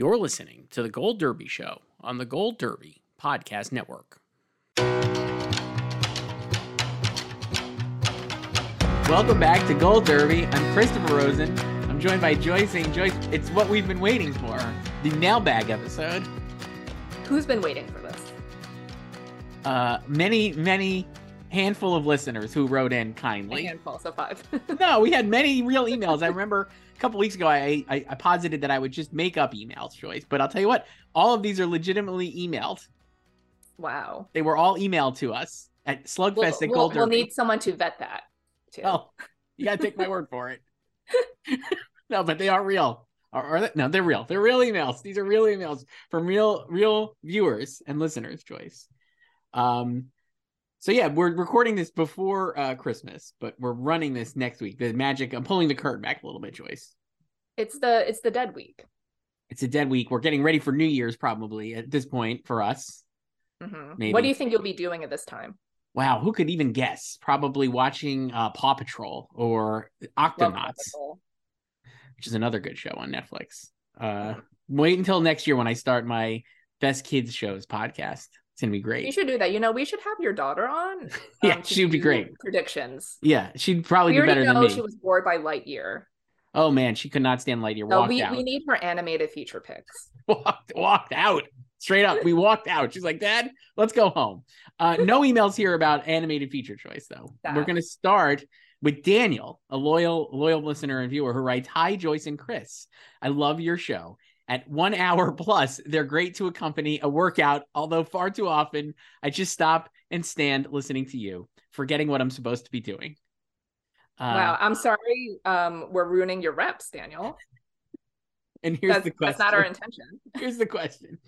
You're listening to the Gold Derby Show on the Gold Derby Podcast Network. Welcome back to Gold Derby. I'm Christopher Rosen. I'm joined by Joyce St. Joyce. It's what we've been waiting for the mailbag episode. Who's been waiting for this? Uh, many, many handful of listeners who wrote in kindly. A kindly. handful, so five. no, we had many real emails. I remember a couple weeks ago, I, I I posited that I would just make up emails, Joyce. But I'll tell you what, all of these are legitimately emailed. wow. They were all emailed to us at Slugfest We'll, at we'll, we'll need someone to vet that too. Oh, you gotta take my word for it. no, but they are real. Are, are they? No, they're real. They're real emails. These are real emails from real, real viewers and listeners. Joyce. Um. So yeah, we're recording this before uh, Christmas, but we're running this next week. The magic. I'm pulling the curtain back a little bit, Joyce. It's the it's the dead week. It's a dead week. We're getting ready for New Year's probably at this point for us. Mhm. Maybe. What do you think you'll be doing at this time? Wow, who could even guess? Probably watching uh, Paw Patrol or Octonauts. Patrol. which is another good show on Netflix. Uh, wait until next year when I start my best kids shows podcast. It's gonna be great. You should do that. You know, we should have your daughter on. um, Yeah, she would be great. Predictions. Yeah, she'd probably We do already better than me. she was bored by Lightyear. Oh man, she could not stand Lightyear. So Walked we, out. we need her animated feature picks. walked walked out straight up. We walked out. She's like, Dad, let's go home. Uh, no emails here about animated feature choice though. We're gonna start with Daniel, a loyal loyal listener and viewer who writes, "Hi Joyce and Chris, I love your show." At one hour plus, they're great to accompany a workout, although far too often I just stop and stand listening to you, forgetting what I'm supposed to be doing. Uh, wow, I'm sorry. Um, we're ruining your reps, Daniel. And here's That's, the question. that's not our intention. Here's the question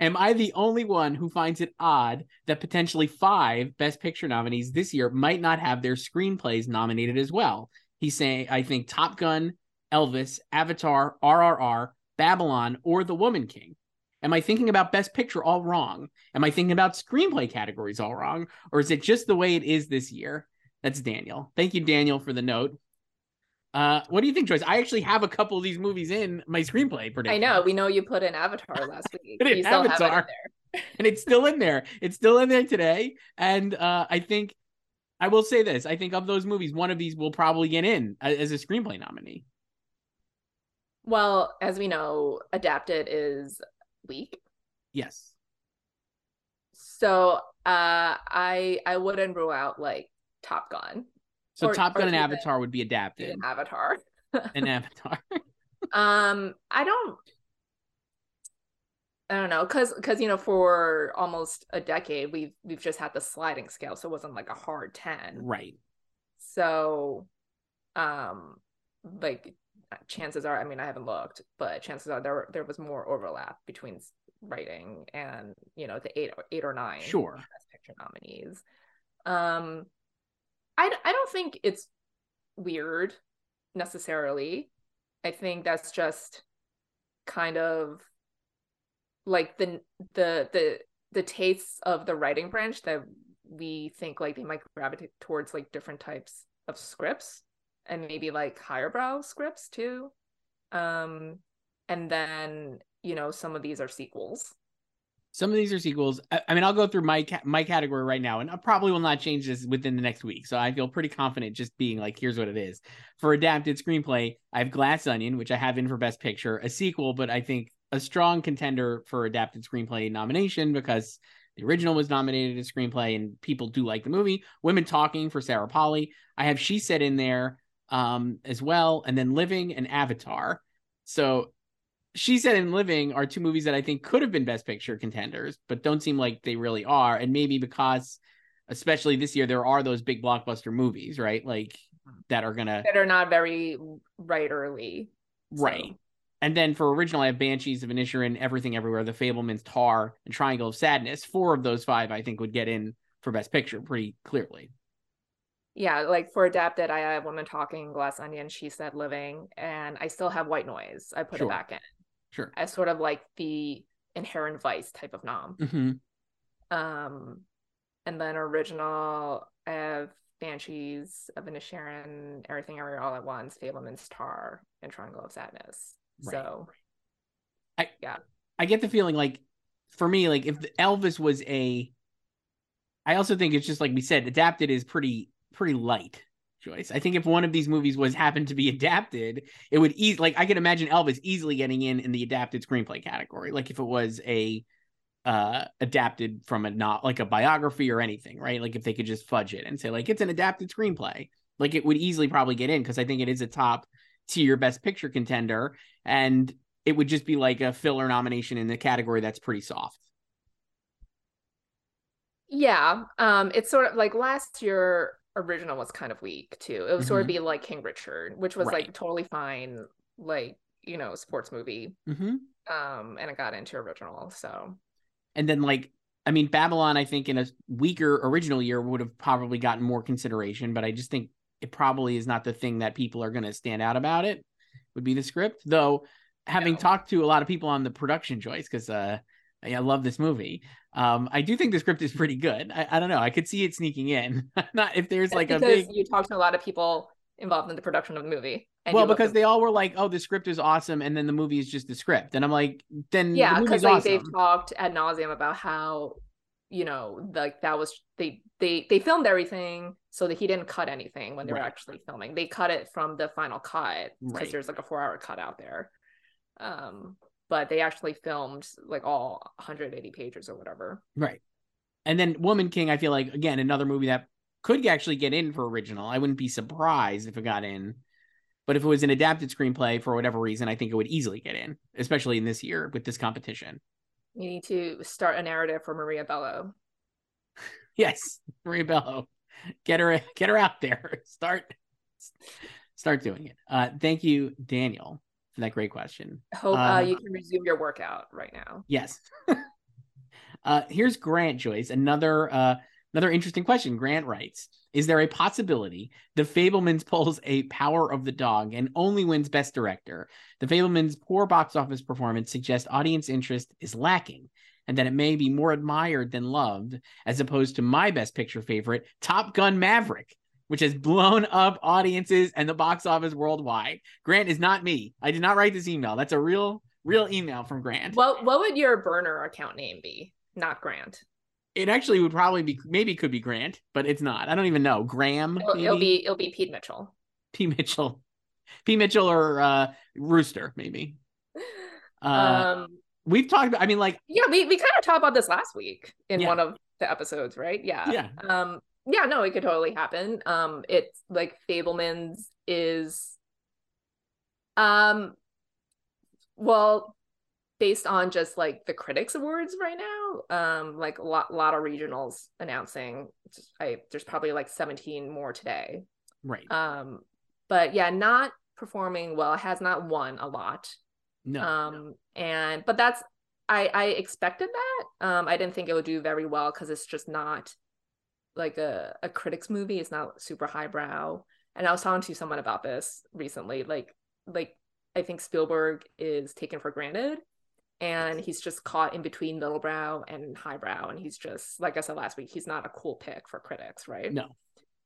Am I the only one who finds it odd that potentially five Best Picture nominees this year might not have their screenplays nominated as well? He's saying, I think Top Gun, Elvis, Avatar, RRR, Babylon, or The Woman King. Am I thinking about Best Picture all wrong? Am I thinking about screenplay categories all wrong? Or is it just the way it is this year? That's Daniel. Thank you, Daniel, for the note. Uh, what do you think, Joyce? I actually have a couple of these movies in my screenplay pretty. I know. We know you put in Avatar last week. Put in you still have it in Avatar. there. and it's still in there. It's still in there today. And uh, I think I will say this: I think of those movies, one of these will probably get in as a screenplay nominee. Well, as we know, adapted is weak. Yes. So uh I I wouldn't rule out like Top Gun. So Or- Top or Gun and Avatar would be adapted. even Avatar. an Avatar. Um I don't I don't know cuz cuz you know for almost a decade we've we've just had the sliding scale so it wasn't like a hard 10. right. So um like chances are I mean I haven't looked but chances are there there was more overlap between writing and you know the 8 or 8 or 9 Sure. best picture nominees. Um I I don't think it's weird necessarily. I think that's just kind of like the the the the tastes of the writing branch that we think like they might gravitate towards like different types of scripts and maybe like higher brow scripts too. Um and then, you know, some of these are sequels. Some of these are sequels. I, I mean, I'll go through my ca- my category right now, and I probably will not change this within the next week. So I feel pretty confident just being like, here's what it is. For adapted screenplay, I have Glass Onion, which I have in for Best Picture, a sequel, but I think a strong contender for adapted screenplay nomination because the original was nominated as screenplay, and people do like the movie. Women Talking for Sarah Polley. I have She Said in there um, as well, and then Living and Avatar. So she Said and Living are two movies that I think could have been Best Picture contenders, but don't seem like they really are. And maybe because, especially this year, there are those big blockbuster movies, right? Like that are gonna that are not very right early, right. So. And then for original, I have Banshees of Inisherin, Everything Everywhere, The Fabelmans, Tar, and Triangle of Sadness. Four of those five, I think, would get in for Best Picture pretty clearly. Yeah, like for adapted, I have woman Talking, Glass Onion, She Said Living, and I still have White Noise. I put sure. it back in. Sure. As sort of like the inherent vice type of nom. Mm-hmm. Um, and then original, I have Banshees of Inisherin, Everything Everywhere All at Once, Fabelman's Tar, and Triangle of Sadness. Right. So, I yeah, I get the feeling like for me, like if Elvis was a, I also think it's just like we said, adapted is pretty pretty light choice. I think if one of these movies was happened to be adapted, it would ease like I could imagine Elvis easily getting in in the adapted screenplay category. Like if it was a uh adapted from a not like a biography or anything, right? Like if they could just fudge it and say like it's an adapted screenplay, like it would easily probably get in because I think it is a top tier best picture contender and it would just be like a filler nomination in the category that's pretty soft. Yeah, um it's sort of like last year original was kind of weak too. It would mm-hmm. sort of mm-hmm. be like King Richard, which was right. like totally fine, like you know, sports movie. Mm-hmm. Um, and it got into original. So, and then like I mean, Babylon, I think in a weaker original year would have probably gotten more consideration, but I just think it probably is not the thing that people are going to stand out about. It would be the script, though. Having talked to a lot of people on the production choice, because uh, I love this movie. Um, I do think the script is pretty good. I, I don't know. I could see it sneaking in. Not if there's like because a big. You talked to a lot of people involved in the production of the movie. well, because they all were like, "Oh, the script is awesome," and then the movie is just the script, and I'm like, "Then yeah," because the like awesome. they've talked ad nauseum about how you know like that was they they they filmed everything so that he didn't cut anything when they right. were actually filming. They cut it from the final cut because right. there's like a four hour cut out there. Um, but they actually filmed like all 180 pages or whatever. Right. And then Woman King, I feel like again another movie that could actually get in for original. I wouldn't be surprised if it got in. But if it was an adapted screenplay for whatever reason, I think it would easily get in, especially in this year with this competition. You need to start a narrative for Maria Bello. yes, Maria Bello. Get her get her out there. Start start doing it. Uh thank you, Daniel for that great question. Hope uh, um, you can resume your workout right now. Yes. uh, here's Grant Joyce, another uh, another interesting question. Grant writes: Is there a possibility The Fabelmans pulls a Power of the Dog and only wins Best Director? The Fabelmans' poor box office performance suggests audience interest is lacking. And that it may be more admired than loved, as opposed to my best picture favorite, Top Gun Maverick, which has blown up audiences and the box office worldwide. Grant is not me. I did not write this email. That's a real, real email from Grant. Well, what would your burner account name be? Not Grant. It actually would probably be maybe could be Grant, but it's not. I don't even know. Graham. It'll, it'll be it'll be Pete Mitchell. P Mitchell. P Mitchell or uh Rooster, maybe. Uh, um we've talked about I mean like Yeah, we, we kind of talked about this last week in yeah. one of the episodes, right? Yeah. Yeah. Um yeah, no, it could totally happen. Um, it's like Fabelman's is, um, well, based on just like the critics awards right now, um, like a lot, lot of regionals announcing. I there's probably like 17 more today. Right. Um, but yeah, not performing well. Has not won a lot. No. Um, and but that's I I expected that. Um, I didn't think it would do very well because it's just not like a, a critics movie it's not super highbrow. And i was talking to someone about this recently like like i think spielberg is taken for granted and he's just caught in between middlebrow and highbrow and he's just like i said last week he's not a cool pick for critics right? No.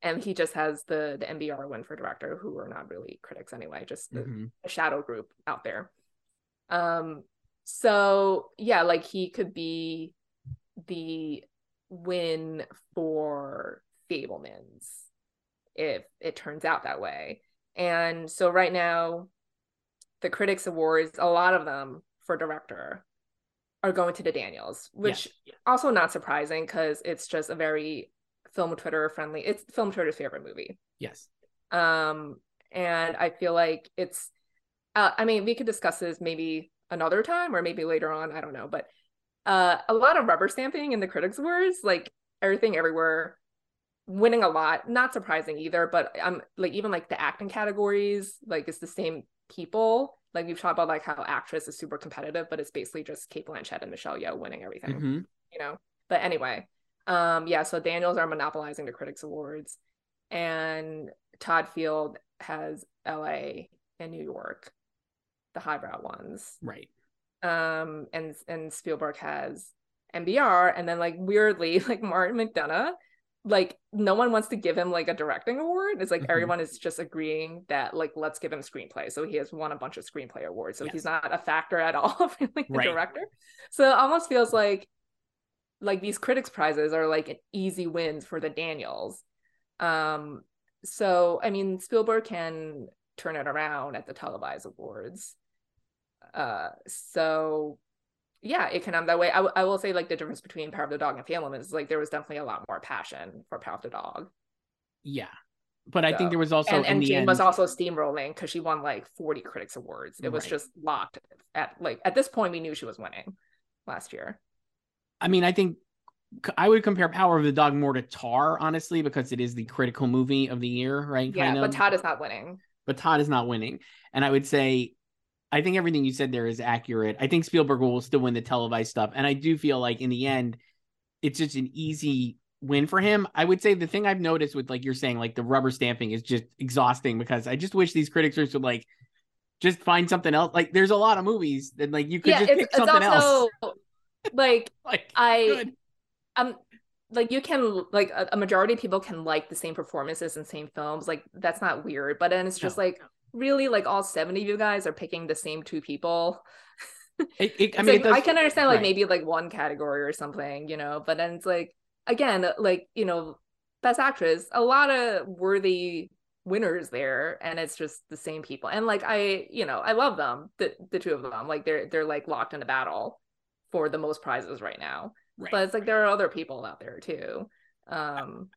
And he just has the the NBR win for director who are not really critics anyway just the, mm-hmm. a shadow group out there. Um so yeah like he could be the win for Fabelmans if it turns out that way. And so right now, the Critics Awards, a lot of them for director are going to the Daniels, which Yes. also not surprising because it's just a very film Twitter friendly. It's film Twitter's favorite movie. Yes. Um, and I feel like it's. Uh, I mean, we could discuss this maybe another time or maybe later on. I don't know, but uh, a lot of rubber stamping in the Critics Awards, like everything, everywhere, winning a lot. Not surprising either, but I'm like even like the acting categories, like it's the same people. Like we've talked about like how actress is super competitive, but it's basically just Cate Blanchett and Michelle Yeoh winning everything Mhm. you know. But anyway, um, yeah. So Daniels are monopolizing the Critics Awards, and Todd Field has L.A. and New York, the highbrow ones. Right. Um, and and Spielberg has NBR, and then like weirdly, like Martin McDonagh, like no one wants to give him like a directing award. It's like Mhm. everyone is just agreeing that like let's give him screenplay. So he has won a bunch of screenplay awards. So Yes. he's not a factor at all for like the Right. director. So it almost feels like like these critics prizes are like an easy wins for the Daniels. Um so I mean Spielberg can turn it around at the televised awards. Uh so yeah, it can end that way. I, w- I will say like the difference between Power of the Dog and Phantom is like there was definitely a lot more passion for Power of the Dog. Yeah. But I think there was also and in and the Jane end, was also steamrolling because she won like 40 critics awards. It was just locked at like at this point we knew she was winning last year. I mean, I think I would compare Power of the Dog more to Tar, honestly, because it is the critical movie of the year, right? Yeah, kind but. Todd is not winning. but Todd is not winning. And I would say, I think everything you said there is accurate. I think Spielberg will still win the televised stuff. And I do feel like in the end, it's just an easy win for him. I would say the thing I've noticed with like you're saying, like the rubber stamping is just exhausting because I just wish these critics would like just find something else. Like there's a lot of movies that like you could yeah, just it's, pick it's something also else. like Like I good. um like you can like a, a majority of people can like the same performances and same films. Like that's not weird. But then it's just No. like really like all 70 of you guys are picking the same two people. It, it, I mean, like, does, I can understand like right. maybe like one category or something, you know, but then it's like again, like, you know, best actress, a lot of worthy winners there and it's just the same people. And like I, you know, I love them, the the two of them. Like they're they're like locked in a battle for the most prizes right now. Right, But it's like right. there are other people out there too. Um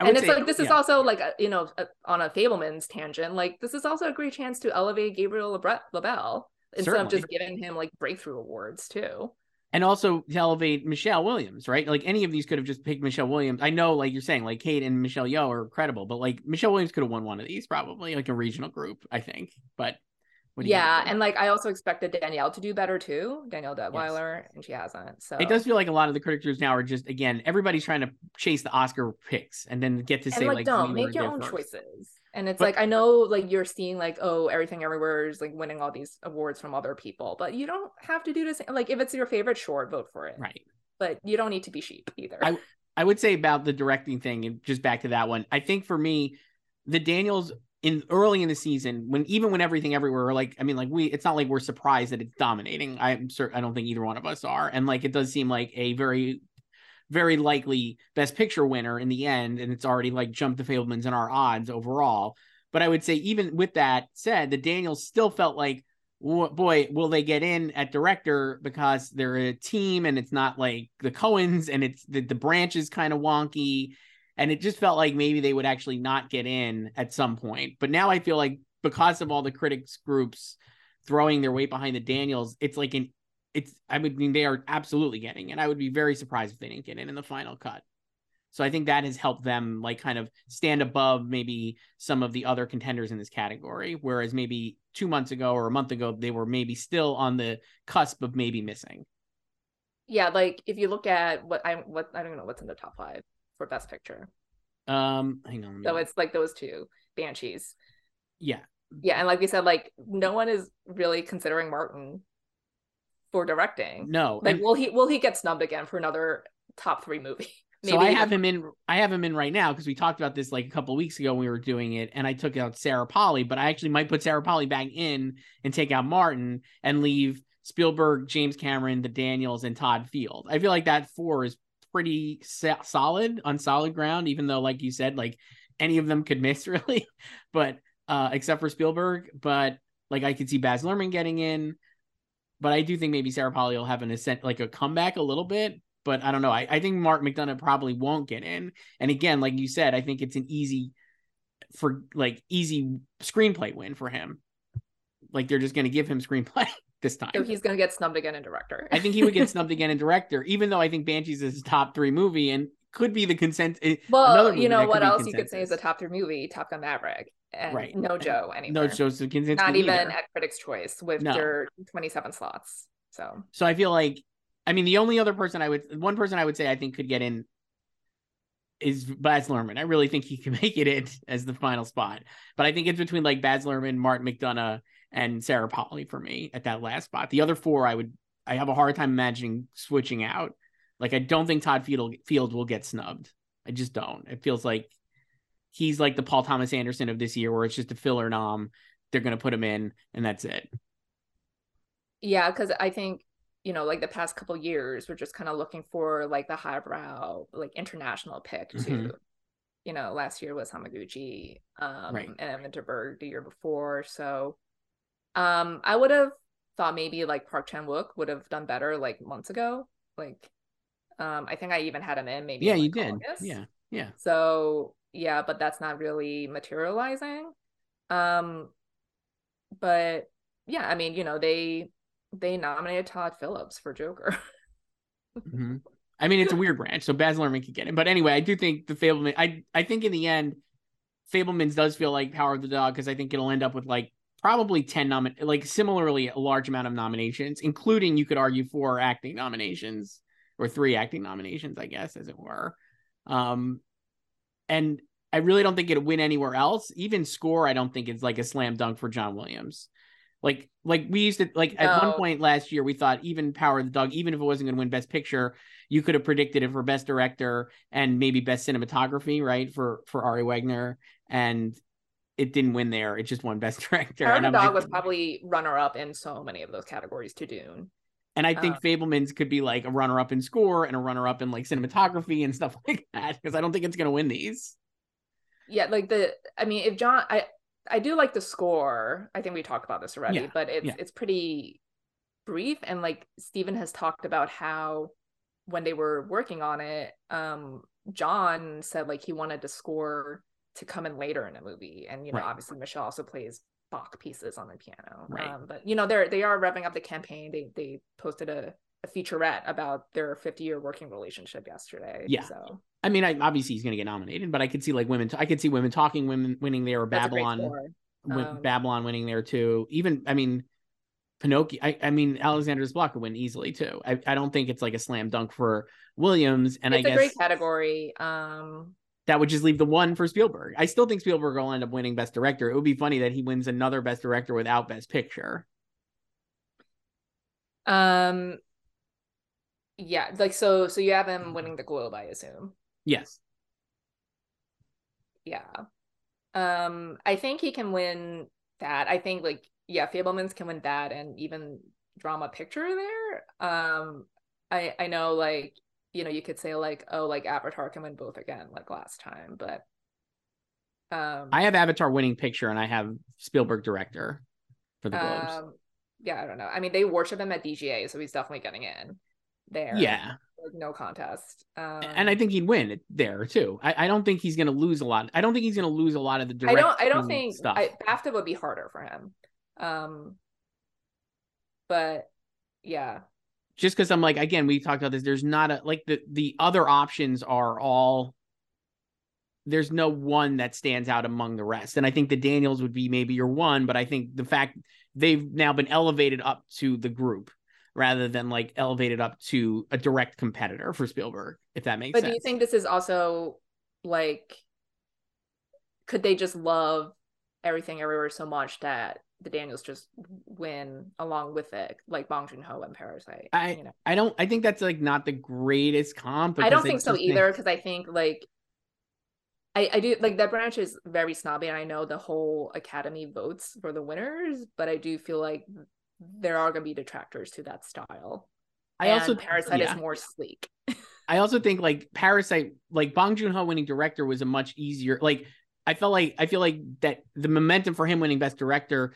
and it's say- like this is yeah. also like a, you know a, on a Fabelman's tangent. Like this is also a great chance to elevate Gabriel LaBelle instead of just giving him like breakthrough awards too. and also to elevate Michelle Williams, right? Like any of these could have just picked Michelle Williams. I know, like you're saying, like Kate and Michelle Yeoh are credible, but like Michelle Williams could have won one of these probably, like a regional group, I think. But Yeah, and like I also expected Danielle to do better too, Danielle Deadwyler, and she hasn't. So it does feel like a lot of the critics now are just again everybody's trying to chase the Oscar picks and then get to and say like, like, don't we make your own first. choices. And it's But- like I know like you're seeing like oh everything everywhere is like winning all these awards from other people, but you don't have to do this. Like if it's your favorite short, vote for it. Right. But you don't need to be sheep either. I- I would say about the directing thing, and just back to that one. I think for me, the Daniels in early in the season, when even when everything everywhere, like I mean, like we, it's not like we're surprised that it's dominating. I'm certain I don't think either one of us are, and like it does seem like a very, very likely Best Picture winner in the end, and it's already like jumped the Fabelmans in our odds overall. But I would say even with that said, the Daniels still felt like. Boy, will they get in at director because they're a team and it's not like the Coens and it's the, the branch is kind of wonky and it just felt like maybe they would actually not get in at some point. But now I feel like because of all the critics groups throwing their weight behind the Daniels, it's like an it's I would mean they are absolutely getting it. I would be very surprised if they didn't get in in the final cut. So I think that has helped them like kind of stand above maybe some of the other contenders in this category. Whereas maybe two months ago or a month ago, they were maybe still on the cusp of maybe missing. yeah, like if you look at what I'm what I don't know what's in the top five for Best Picture. Um, hang on. So it's like those two Banshees. yeah, Yeah, and like we said, like no one is really considering Martin for directing. no. Like, and- will he will he get snubbed again for another top three movie? so I even- have him in. I have him in right now because we talked about this like a couple weeks ago when we were doing it, and I took out Sarah Polley, but I actually might put Sarah Polley back in and take out Martin and leave Spielberg, James Cameron, the Daniels, and Todd Field. I feel like that four is pretty solid on solid ground, even though, like you said, like any of them could miss really, but uh, except for Spielberg. But like I could see Baz Luhrmann getting in, but I do think maybe Sarah Polley will have an ascent, like a comeback a little bit. But I don't know. I, I think Mark McDonagh probably won't get in. And again, like you said, I think it's an easy for like easy screenplay win for him. Like they're just going to give him screenplay this time. So he's going to get snubbed again in director. I think he would get snubbed again in director, even though I think Banshees is his top three movie and could be the consent. eh, well, you know what else you could say is a top three movie, Top Gun Maverick, and Right. no Joe anymore. No shows the Kosinski Not even either. at Critics' Choice with No. their 27 slots. So So I feel like, I mean, the only other person I would, one person I would say I think could get in is Baz Luhrmann. I really think he can make it in as the final spot. But I think it's between like Baz Luhrmann, Martin McDonagh, and Sarah Polley for me at that last spot. The other four, I would, I have a hard time imagining switching out. Like I don't think Todd Field will get snubbed. I just don't. It feels like he's like the Paul Thomas Anderson of this year, where it's just a filler nom. They're gonna put him in, and that's it. yeah, because I think you know, like the past couple years, we're just kind of looking for like the highbrow, like international pick too. Mhm. You know, last year was Hamaguchi, um, Right. and Vinterberg the year before. So, um, I would have thought maybe like Park Chan Wook would have done better like months ago. Like, um, I think I even had him in maybe. Yeah, in, you like, did. August. Yeah, yeah. So yeah, but that's not really materializing. Um, but yeah, I mean, you know, they they nominated Todd Phillips for Joker. Mhm. I mean, it's a weird branch, so Baz Luhrmann could get it. But anyway, I do think the Fabelman. I I think in the end, Fabelman's does feel like Power of the Dog because I think it'll end up with like probably ten nomin, like similarly a large amount of nominations, including you could argue four acting nominations or three acting nominations, I guess, as it were. Um, and I really don't think it'd win anywhere else. Even score, I don't think it's like a slam dunk for John Williams. Like, like we used to like at one point last year, we thought even Power of the Dog, even if it wasn't going to win Best Picture, you could have predicted it for Best Director and maybe Best Cinematography, right? For for Ari Wegner, and it didn't win there. It just won Best Director. Power and the Dog like- was probably runner up in so many of those categories to Dune. And I think Uh, Fabelman's could be like a runner up in score and a runner up in like cinematography and stuff like that because I don't think it's going to win these. Yeah, like the I mean, if John I I do like the score. I think we talked about this already, Yeah, but it's yeah. it's pretty brief and like Steven has talked about how when they were working on it, um John said like he wanted to score to come in later in a movie. And you know, Right. obviously Michelle also plays Bach pieces on the piano. Right. Um, but you know, they're they are revving up the campaign. They they posted a, a featurette about their 50 year working relationship yesterday. Yeah. So I mean, I, obviously he's going to get nominated, but I could see like women. I could see women talking, women winning there, or that's a great Babylon. Um, Babylon winning there too. Even I mean, Pinocchio. I, I mean, Alexandre Desplat could win easily too. I, I don't think it's like a slam dunk for Williams, and I it's I a guess great category. Um, that would just leave the one for Spielberg. I still think Spielberg will end up winning Best Director. It would be funny that he wins another Best Director without Best Picture. um, yeah, like so. So you have him winning the Globe, I assume. Yes. Yeah. Um, I think he can win that. I think like yeah, Fabelmans can win that, and even drama picture there. Um, I I know like you know you could say like oh like Avatar can win both again like last time, but um, I have Avatar winning picture and I have Spielberg director for the Globes. um, yeah, I don't know. I mean, they worship him at DGA, so he's definitely getting in there. yeah. like, no contest. Um, and I think he'd win there too. I, I don't think he's going to lose a lot. I don't think he's going to lose a lot of the I don't. I don't think stuff. I, BAFTA would be harder for him. Um, but yeah, Just because I'm like again, we talked about this. There's not a like the the other options are all. There's no one that stands out among the rest, and I think the Daniels would be maybe your one, but I think the fact they've now been elevated up to the group rather than like elevated up to a direct competitor for Spielberg, if that makes but sense. But do you think this is also like, could they just love everything everywhere so much that the Daniels just win along with it, like Bong Joon Ho and Parasite? I- you know? I don't. I think that's like not the greatest comp. I don't think so either because I think like I, I do like that branch is very snobby and I know the whole academy votes for the winners, but I do feel like there are gonna be detractors to that style. I also Parasite yeah. is more sleek. I also think like Parasite, like Bong Joon Ho winning director was a much easier. Like I felt like I feel like that the momentum for him winning best director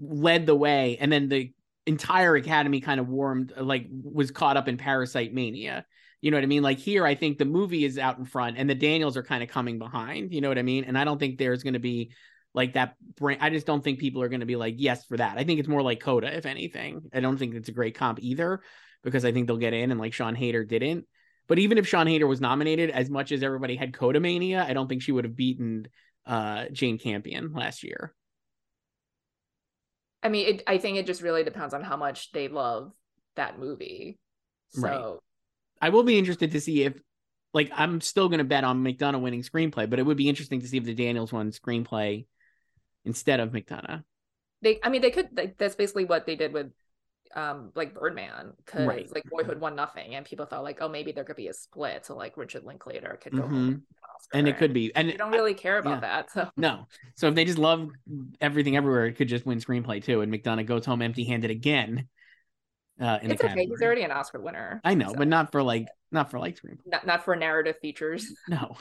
led the way, and then the entire Academy kind of warmed, like was caught up in Parasite mania. You know what I mean? Like here, I think the movie is out in front, and the Daniels are kind of coming behind. You know what I mean? And I don't think there's going to be like that brain. I just don't think people are going to be like yes for that. I think it's more like Coda, if anything. I don't think it's a great comp either because I think they'll get in, and like Sian Heder didn't. But even if Sian Heder was nominated, as much as everybody had Coda Mania, I don't think she would have beaten uh, Jane Campion last year. I mean, it, I think it just really depends on how much they love that movie. So right. I will be interested to see if, like, I'm still going to bet on McDonagh winning screenplay, but it would be interesting to see if the Daniels won screenplay instead of McDonagh. They, I mean, they could. Like, that's basically what they did with, um, like Birdman, because right. like Boyhood won nothing, and people thought like, oh, maybe there could be a split, so like Richard Linklater could go mm-hmm. Home. And it could be, and you don't really care about yeah. that. So no, so if they just love everything everywhere, it could just win screenplay too, and McDonagh goes home empty-handed again. Uh, in it's okay. He's already an Oscar winner. I know, so. but not for like not for like screenplay. Not not for narrative features. No.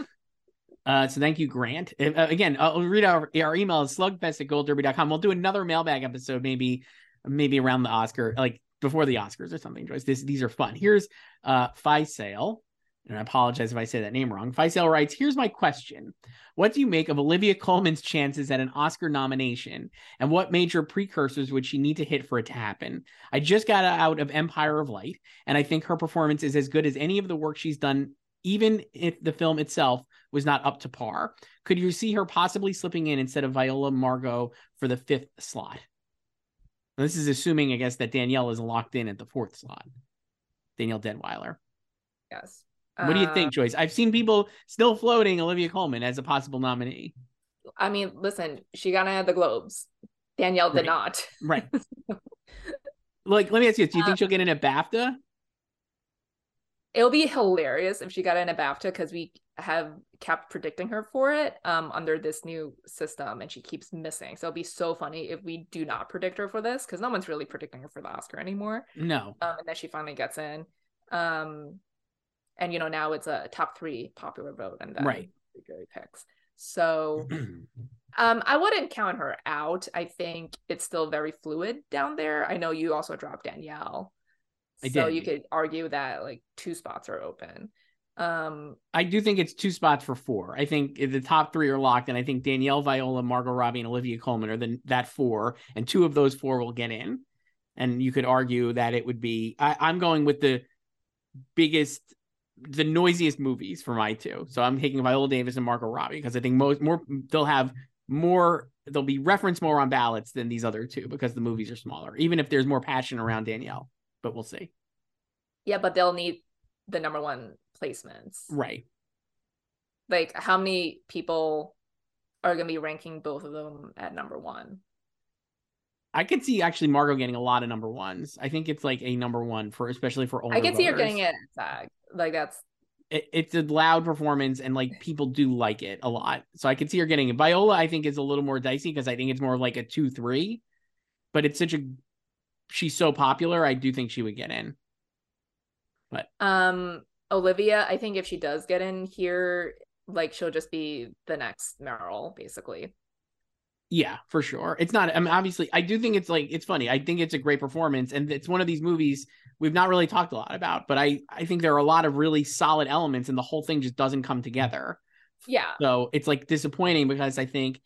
Uh, so thank you, Grant. Uh, again, I'll read our our email is slugfest at goldderby.com. We'll do another mailbag episode, maybe maybe around the Oscar, like before the Oscars or something, Joyce. This these are fun. Here's uh Phi Sale and I apologize if I say that name wrong. Faisal writes, Here's my question. What do you make of Olivia Colman's chances at an Oscar nomination? And what major precursors would she need to hit for it to happen? I just got out of Empire of Light, and I think her performance is as good as any of the work she's done, even if the film itself was not up to par. Could you see her possibly slipping in instead of Viola Margot for the fifth slot? Now, this is assuming, I guess, that Danielle is locked in at the fourth slot. Danielle Deadwyler. Yes. What do you think, uh, Joyce? I've seen people still floating Olivia Colman as a possible nominee. I mean, listen, she got of the Globes. Danielle did right. not. right. like, let me ask you: Do you think um, she'll get in a BAFTA? It'll be hilarious if she got in a BAFTA because we have kept predicting her for it um under this new system and she keeps missing. So it'll be so funny if we do not predict her for this because no one's really predicting her for the Oscar anymore. No. Um, and then she finally gets in. Um, and you know now it's a top three popular vote and then right. Gary picks. So um i wouldn't count her out. I think it's still very fluid down there. I know you also dropped danielle. I so did. you could argue that like two spots are open. Um i do think it's two spots for four. I think the top three are locked and i think danielle viola margot robbie and olivia colman are the, that four and two of those four will get in. And you could argue that it would be I, i'm going with the biggest the noisiest movies for my two. So I'm taking Viola Davis and Margot Robbie because I think most more they'll have more they'll be referenced more on ballots than these other two because the movies are smaller, even if there's more passion around Danielle. But we'll see. Yeah, but they'll need the number one placements. Right. Like how many people are gonna be ranking both of them at number one? I could see actually Margot getting a lot of number ones. I think it's like a number one for especially for older. I can see her getting it SAG. Like that's it, it's a loud performance and like people do like it a lot. So I could see her getting it. Viola, I think, is a little more dicey because I think it's more like a two three, but it's such a she's so popular. I do think she would get in. But um, Olivia, I think if she does get in here, like she'll just be the next Meryl, basically. Yeah, for sure. It's not. I mean, obviously, I do think it's like it's funny. I think it's a great performance, and it's one of these movies we've not really talked a lot about. But I I think there are a lot of really solid elements, and the whole thing just doesn't come together. Yeah. So it's like disappointing because I think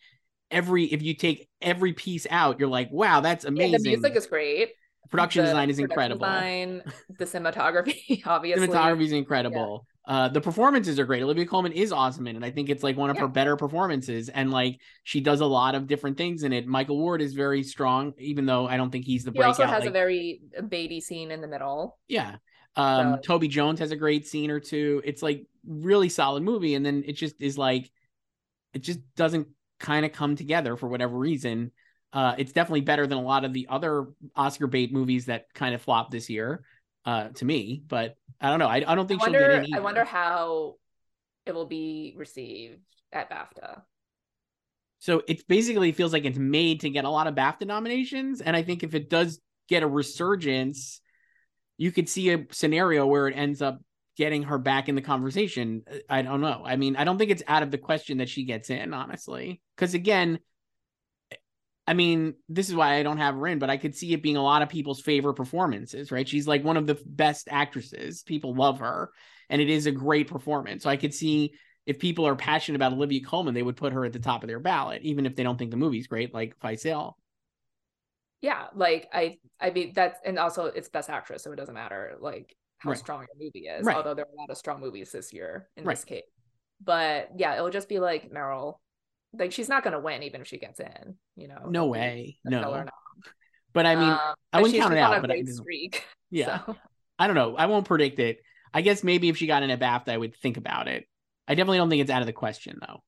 every if you take every piece out, you're like, wow, that's amazing. Yeah, the music is great. Production the design is incredible. Design, the cinematography, obviously. Cinematography is incredible. Uh, the performances are great. Olivia Colman is awesome in it. I think it's like one of yeah. her better performances, and like she does a lot of different things in it. Michael Ward is very strong, even though I don't think he's the he breakout. He also has like, a very Beatty scene in the middle. Yeah. Um, so. Toby Jones has a great scene or two. It's like really solid movie, and then it just is like it just doesn't kind of come together for whatever reason. Uh, it's definitely better than a lot of the other Oscar bait movies that kind of flopped this year uh, to me. But I don't know. I, I don't think I wonder, she'll get any. I wonder how it will be received at BAFTA. So it basically feels like it's made to get a lot of BAFTA nominations, and I think if it does get a resurgence, you could see a scenario where it ends up getting her back in the conversation. I don't know. I mean, I don't think it's out of the question that she gets in, honestly. Because again, I mean, this is why I don't have her in, but I could see it being a lot of people's favorite performances, right? She's like one of the best actresses. People love her, and it is a great performance. So I could see if people are passionate about Olivia Colman, they would put her at the top of their ballot, even if they don't think the movie's great, like Faisal. Yeah, like I, I mean that's, and also it's best actress, so it doesn't matter like how Right. strong your movie is. Right. Although there are a lot of strong movies this year in Right. this case, but yeah, it'll just be like Meryl. Like she's not gonna win even if she gets in. You know, No way. No. But I mean, Um, I wouldn't count it out, but I streak. yeah. so. I don't know. I won't predict it. I guess maybe if she got in a BAFTA, I would think about it. I definitely don't think it's out of the question, though.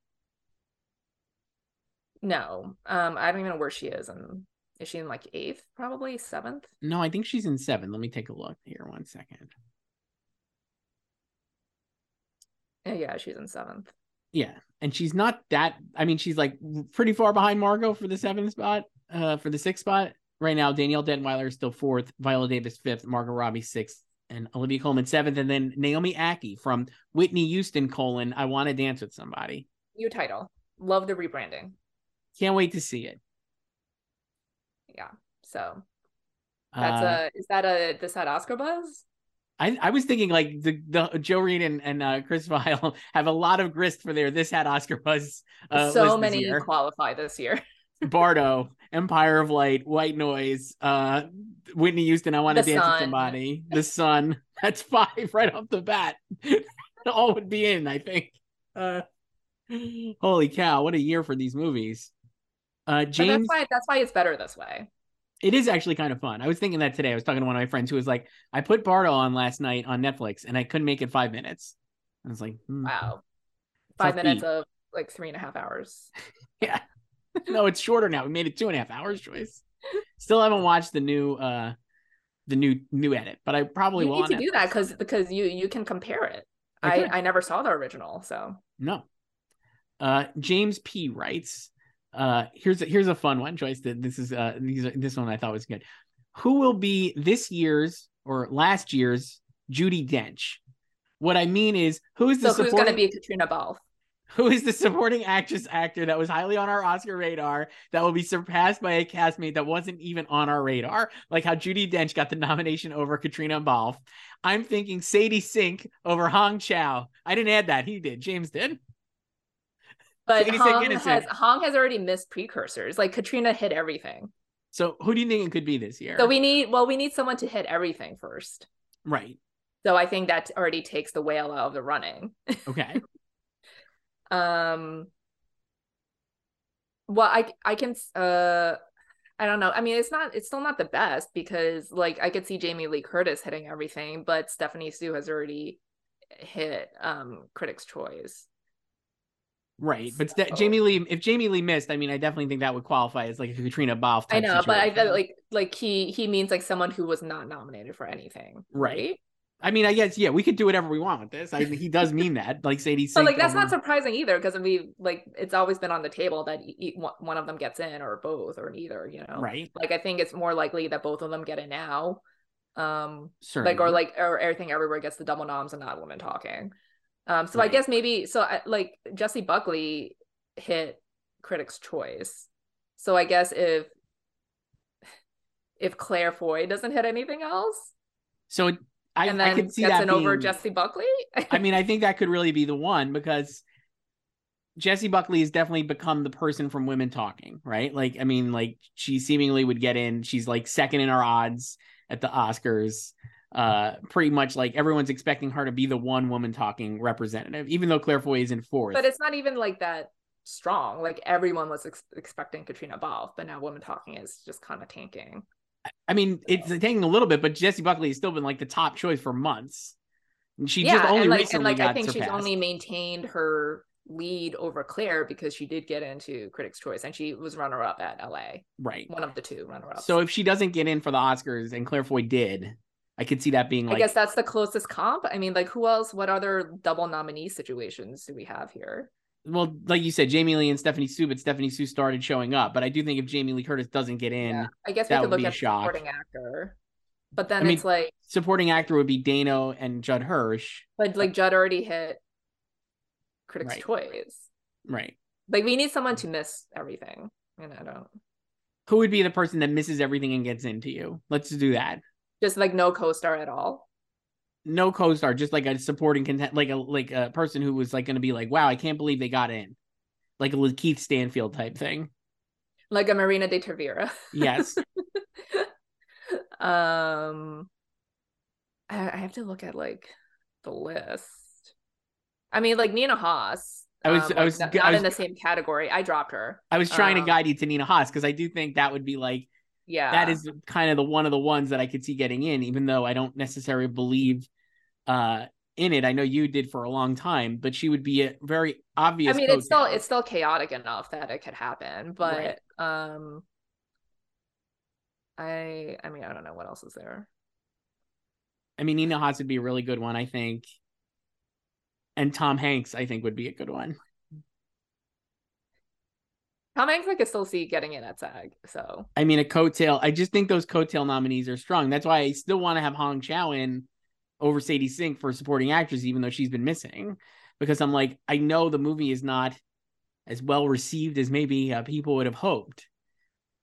No, um, I don't even know where she is, and is she in like eighth, probably seventh? No, I think she's in seven. Let me take a look here. One second. Yeah, she's in seventh. Yeah, and she's not that. I mean, she's like pretty far behind Margot for the seventh spot. Uh, for the sixth spot right now, Danielle Deadwyler is still fourth, Viola Davis fifth, Margot Robbie sixth, and Olivia Colman seventh, and then Naomi Ackie from Whitney Houston colon I Want to Dance with Somebody. New title. Love the rebranding. Can't wait to see it. Yeah. So that's Uh, a is that a this had Oscar buzz? I, I was thinking like the, the Joe Reid and, and uh, Chris Feil have a lot of grist for their this had Oscar buzz. Uh, so this many year. qualify this year. Bardo, Empire of Light, White Noise, uh, Whitney Houston. I want to dance with somebody. The Son. That's five right off the bat. All would be in, I think. Uh, holy cow! What a year for these movies. Uh, But that's James, why that's why it's better this way. It is actually kind of fun. I was thinking that today. I was talking to one of my friends who was like, "I put Bardo on last night on Netflix, and I couldn't make it five minutes." I was like, hmm. Wow. Five minutes of like three and a half hours. Yeah. no, it's shorter now. We made it two and a half hours, Joyce. Still haven't watched the new uh the new new edit, but I probably you will. need to on do that because because you you can compare it. I I. I never saw the original, so No. Uh James P writes, uh here's a, here's a fun one, Joyce. That this is uh these are, this one I thought was good. Who will be this year's or last year's Judi Dench? What I mean is, who is the so who's gonna be Caitriona Balfe? who is the supporting actress actor that was highly on our Oscar radar that will be surpassed by a castmate that wasn't even on our radar, like how Judi Dench got the nomination over Caitriona Balfe. I'm thinking Sadie Sink over Hong Chau. I didn't add that; he did. James did. But Sink Hong has Hong has already missed precursors. Like Katrina hit everything. So, who do you think it could be this year? So we need well, we need someone to hit everything first. right. So I think that already takes the whale out of the running. Okay. Um well I I can uh I don't know. I mean it's not it's still not the best because like I could see Jamie Lee Curtis hitting everything, but Stephanie Hsu has already hit um Critics' Choice. Right, but So- Jamie Lee, if Jamie Lee missed, I mean, I definitely think that would qualify as like a Caitriona Balfe. I know, but I situation. feel like like he he means like someone who was not nominated for anything, Right. right? I mean, I guess yeah, we could do whatever we want with this. I he does mean that, like Sadie. But Sink like that's over- not surprising either because we like it's always been on the table that e- one one of them gets in or both or neither, you know. right. Like I think it's more likely that both of them get in now. Um Certainly. like or like or everything everywhere gets the double noms and not women talking. Um so I guess maybe so I, like Jessie Buckley hit Critics' Choice. So I guess if if Claire Foy doesn't hit anything else So it- I, and I then could see gets that in over Jessie Buckley. I mean, I think that could really be the one because Jessie Buckley has definitely become the person from Women Talking, right? Like, I mean, like she seemingly would get in. She's like second in our odds at the Oscars. Uh, pretty much like everyone's expecting her to be the one woman talking representative, even though Claire Foy is in fourth. but it's not even like that strong. Like everyone was ex- expecting Caitriona Balfe, but now Women Talking is just kind of tanking. I mean, it's taking a little bit, but Jessie Buckley has still been like the top choice for months. And she just only and like, recently and like I think surpassed. she's only maintained her lead over Claire because she did get into Critics' Choice and she was runner up at LA. right. One of the two runner ups. So if she doesn't get in for the Oscars and Claire Foy did, I could see that being I guess that's the closest comp. I mean, like who else? What other double nominee situations do we have here? well, like you said, Jamie Lee and Stephanie Hsu, but Stephanie Hsu started showing up. But I do think if Jamie Lee Curtis doesn't get in, Yeah. I guess we that could would look be a at shock. supporting actor. But then I mean- it's like, Supporting actor would be Dano and Judd Hirsch. but like Judd already hit Critics' Right. Choice. Right. Like we need someone to miss everything, and I don't Who would be the person that misses everything and gets into you? Let's do that. Just like no co-star at all. No co-star, just like a supporting content, like a like a person who was like going to be like, "Wow, I can't believe they got in," like a Keith Stanfield type thing. Like a Marina de Tavira. Yes, um I, I have to look at like the list. I mean, like Nina Hoss. I was- um, I was- not, I was- in the same category. I dropped her. I was trying Um, to guide you to Nina Hoss because I do think that would be like Yeah, that is kind of the one of the ones that I could see getting in, even though I don't necessarily believe uh in it. I know you did for a long time, but she would be a very obvious I mean, it's still it's still chaotic enough that it could happen, but Right. um, I I mean, I don't know what else is there. I mean, Nina Hoss would be a really good one, I think. And Tom Hanks, I think, would be a good one. Tom Hanks, I could still see getting in at SAG. So I mean, a coattail. I just think those coattail nominees are strong. That's why I still want to have Hong Chau in over Sadie Sink for supporting actress, even though she's been missing. Because I'm like, I know the movie is not as well received as maybe uh, people would have hoped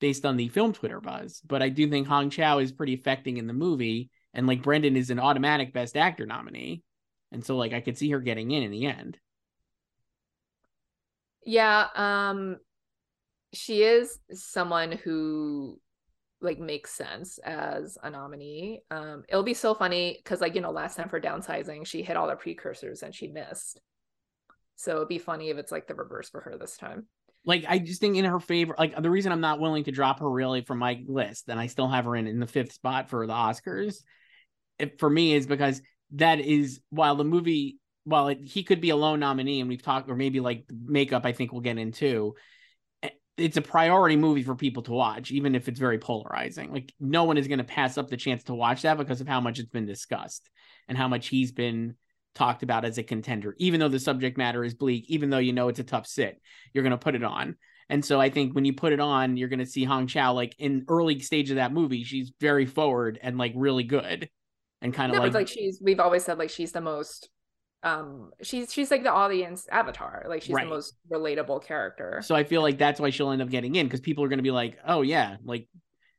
based on the film Twitter buzz. But I do think Hong Chau is pretty affecting in the movie. And like Brendan is an automatic best actor nominee. And so, like, I could see her getting in in the end. yeah, um, she is someone who like makes sense as a nominee. Um, it'll be so funny because like you know last time for downsizing, she hit all the precursors and she missed. So it'd be funny if it's like the reverse for her this time. like I just think in her favor, like the reason I'm not willing to drop her really from my list, and I still have her in in the fifth spot for the Oscars, it, for me is because that is while the movie, while it, he could be a lone nominee, and we've talked, or maybe like makeup, I think we'll get into. It's a priority movie for people to watch, even if it's very polarizing. Like no one is going to pass up the chance to watch that because of how much it's been discussed and how much he's been talked about as a contender. Even though the subject matter is bleak, even though you know it's a tough sit, you're going to put it on. And so I think when you put it on, you're going to see Hong Chau like in early stage of that movie, she's very forward and like really good, and kind of No, like, like she's we've always said like she's the most um she's she's like the audience avatar. Like she's Right. the most relatable character. so I feel like that's why she'll end up getting in because people are going to be like, oh yeah, like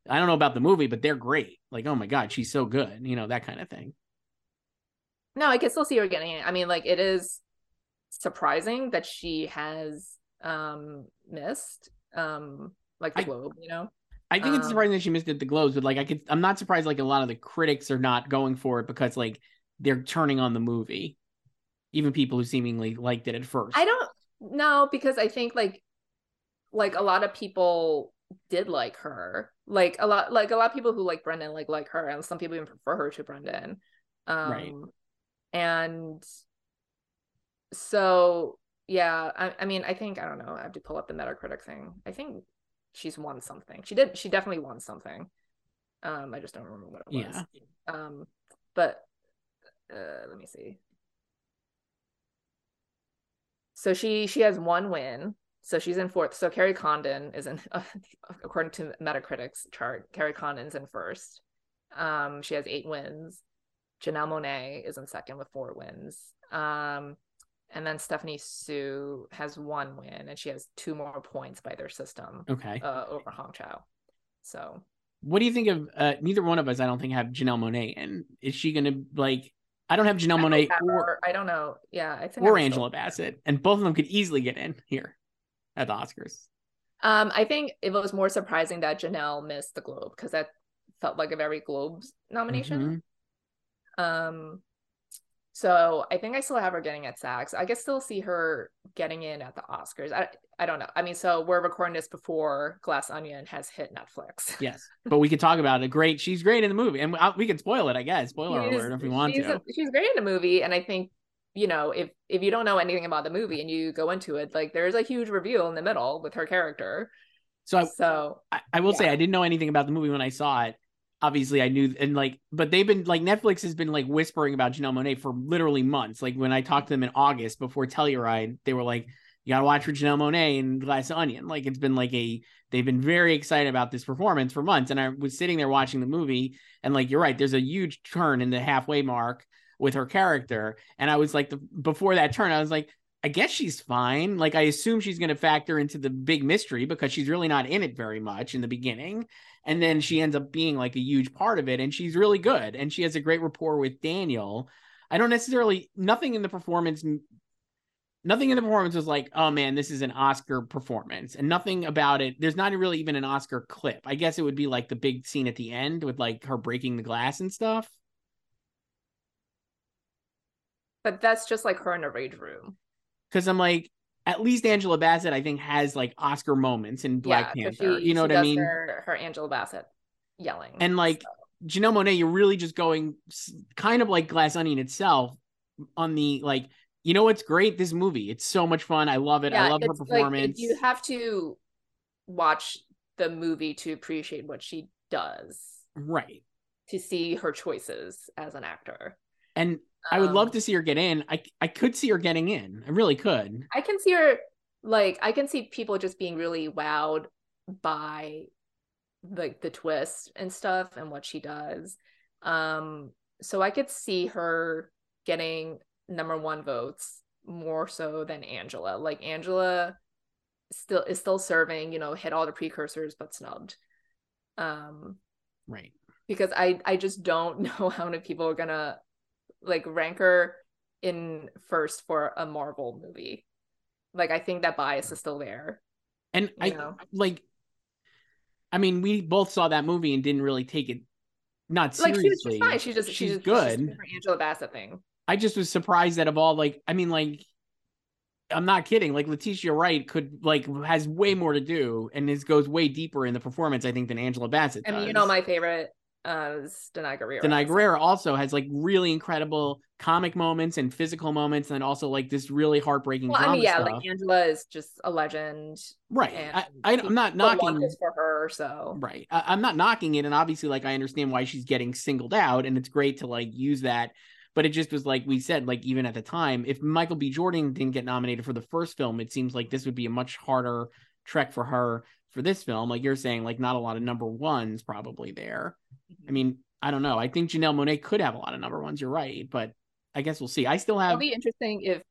I don't know about the movie, but they're great. Like oh my god, she's so good, you know that kind of thing. No, I can still see her getting it. I mean, like it is surprising that she has um missed um like the I- globe, you know. I think it's Um, surprising that she missed it the Globes, but like I could, I'm not surprised. Like a lot of the critics are not going for it because like they're turning on the movie, even people who seemingly liked it at first. I don't know because I think like like a lot of people did like her. Like a lot like a lot of people who like Brendan like like her and some people even prefer her to Brendan. Um Right. and so yeah, I, I mean I think I don't know, I have to pull up the Metacritic thing. I think she's won something. She did she definitely won something. Um I just don't remember what it was. Yeah. Um but uh let me see. So she she has one win. So she's in fourth. So Kerry Condon is in according to Metacritic's chart, Kerry Condon's in first. Um she has 8 wins. Janelle Monáe is in second with 4 wins. Um and then Stephanie Hsu has one win and she has two more points by their system okay. uh, over Hong Chau. So What do you think of? Uh, neither one of us, I don't think, have Janelle Monáe and Is she going to like? I don't have Janelle I Monet or, I don't know. Yeah, I think or still- Angela Bassett, and both of them could easily get in here at the Oscars. Um, I think it was more surprising that Janelle missed the Globe because that felt like a very Globes nomination. Mhm. Um, so I think I still have her getting at SAGs. I guess still see her getting in at the Oscars. I I don't know. I mean, so we're recording this before Glass Onion has hit Netflix. Yes, but we could talk about it. Great, she's great in the movie, and we- can spoil it, I guess. Spoiler She's- alert if we want she's, to. she's great in the movie, and I think you know if if you don't know anything about the movie and you go into it, like there's a huge reveal in the middle with her character. So I, So I, I will say I didn't know anything about the movie when I saw it. Obviously, I knew, and like, but they've been like Netflix has been like whispering about Janelle Monáe for literally months. Like when I talked to them in August before Telluride, they were like, you gotta watch for Janelle Monáe and Glass Onion. Like it's been like a they've been very excited about this performance for months. And I was sitting there watching the movie, and like you're right, there's a huge turn in the halfway mark with her character. And I was like, the, before that turn, I was like, I guess she's fine. Like I assume she's going to factor into the big mystery because she's really not in it very much in the beginning. And then she ends up being like a huge part of it and she's really good and she has a great rapport with Daniel. I don't necessarily nothing in the performance nothing in the performance was like, "Oh man, this is an Oscar performance." And nothing about it there's not really even an Oscar clip. I guess it would be like the big scene at the end with like her breaking the glass and stuff. But that's just like her in a rage room because I'm like, at least Angela Bassett, I think, has like Oscar moments in Black yeah, Panther. She, you know what I mean? Her, her, Angela Bassett yelling. And like so. Janelle Monáe, you're really just going kind of like Glass Onion itself on the like, you know what's great? This movie. It's so much fun. I love it. Yeah, I love her performance. Like, you have to watch the movie to appreciate what she does. Right. To see her choices as an actor. And I would love um, to see her get in. I I could see her getting in. I really could. I can see her like I can see people just being really wowed by like the, the twist and stuff and what she does. Um so I could see her getting number 1 votes more so than Angela. Like Angela still is still serving, you know, hit all the precursors but snubbed. Um right. Because I I just don't know how many people are going to like rank her in first for a Marvel movie. Like I think that bias is still there. And I know? like I mean, we both saw that movie and didn't really take it not seriously. Like she's fine. She's just she's, she's good. She's Angela Bassett thing. I just was surprised that of all like I mean like I'm not kidding. Like Letitia Wright could like has way mm-hmm. more to do and this goes way deeper in the performance I think than Angela Bassett. Does. I mean, you know my favorite uh, as Danai Gurira. Danai Gurira also has like really incredible comic moments and physical moments, and also like this really heartbreaking. Well, I mean, yeah, stuff. like Angela is just a legend, right? I, I am not knocking this for her, so right. I, I'm not knocking it, and obviously, like I understand why she's getting singled out, and it's great to like use that. But it just was like we said, like even at the time, if Michael B. Jordan didn't get nominated for the first film, it seems like this would be a much harder trek for her for this film. Like you're saying, like not a lot of number ones probably there. I mm-hmm. mean, I don't know. I think Janelle Monáe could have a lot of number ones. You're right, but I guess we'll see. I still have. It'll be interesting if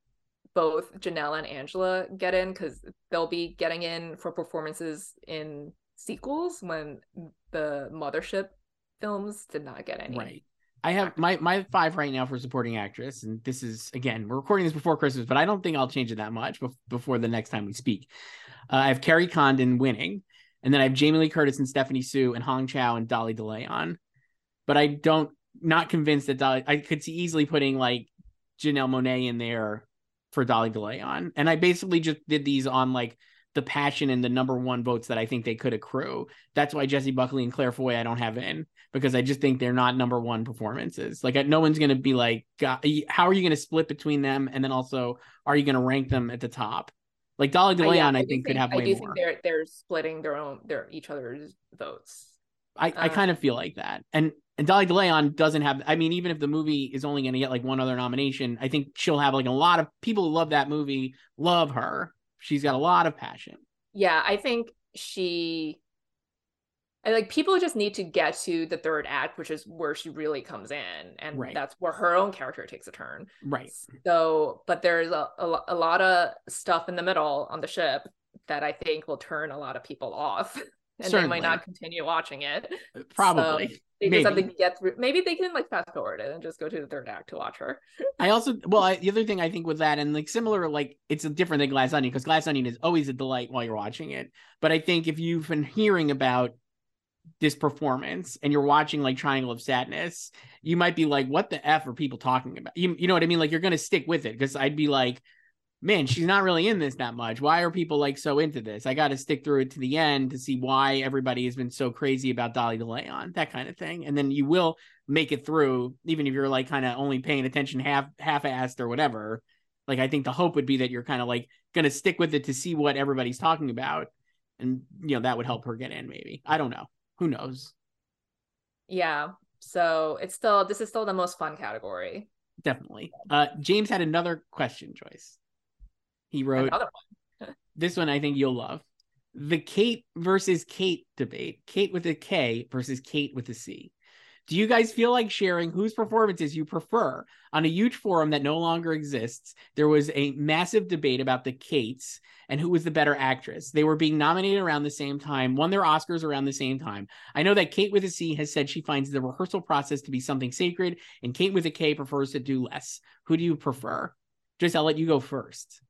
both Janelle and Angela get in because they'll be getting in for performances in sequels when the Mothership films did not get any. Right. I have my my five right now for supporting actress, and this is again we're recording this before Christmas, but I don't think I'll change it that much before the next time we speak. Uh, I have Kerry Condon winning, and then I have Jamie Lee Curtis and Stephanie Hsu and Hong Chau and Dolly DeLeon. But I don't not convinced that Dolly. I could see easily putting like Janelle Monáe in there for Dolly DeLeon, and I basically just did these on like the passion and the number one votes that I think they could accrue. That's why Jessie Buckley and Claire Foy I don't have in because I just think they're not number one performances. Like no one's going to be like, how are you going to split between them? And then also, are you going to rank them at the top? Like Dolly DeLeon, uh, yeah, I, I think, could have. I do more. think they're they're splitting their own their each other's votes. I, um, I kind of feel like that, and and Dolly DeLeon doesn't have. I mean, even if the movie is only going to get like one other nomination, I think she'll have like a lot of people who love that movie love her. She's got a lot of passion. Yeah, I think she and like people just need to get to the third act which is where she really comes in and right. that's where her own character takes a turn right so but there's a, a, a, lot of stuff in the middle on the ship that i think will turn a lot of people off and Certainly. they might not continue watching it uh, probably so they maybe. just have to get through maybe they can like fast forward it and just go to the third act to watch her i also well I, the other thing i think with that and like similar like it's a different than glass onion because glass onion is always a delight while you're watching it but i think if you've been hearing about this performance and you're watching like Triangle of Sadness, you might be like, what the F are people talking about? You, you know what I mean? Like you're gonna stick with it because I'd be like, man, she's not really in this that much. Why are people like so into this? I gotta stick through it to the end to see why everybody has been so crazy about Dolly DeLeon, that kind of thing. And then you will make it through, even if you're like kind of only paying attention half half assed or whatever. Like I think the hope would be that you're kind of like gonna stick with it to see what everybody's talking about. And you know, that would help her get in, maybe. I don't know who knows? Yeah. So it's still this is still the most fun category. Definitely. Uh James had another question, Joyce. He wrote one. This one I think you'll love. The Kate versus Kate debate. Kate with a K versus Kate with a C. Do you guys feel like sharing whose performances you prefer? On a huge forum that no longer exists, there was a massive debate about the Kates and who was the better actress. They were being nominated around the same time, won their Oscars around the same time. I know that Kate with a C has said she finds the rehearsal process to be something sacred, and Kate with a K prefers to do less. Who do you prefer? Just I'll let you go first.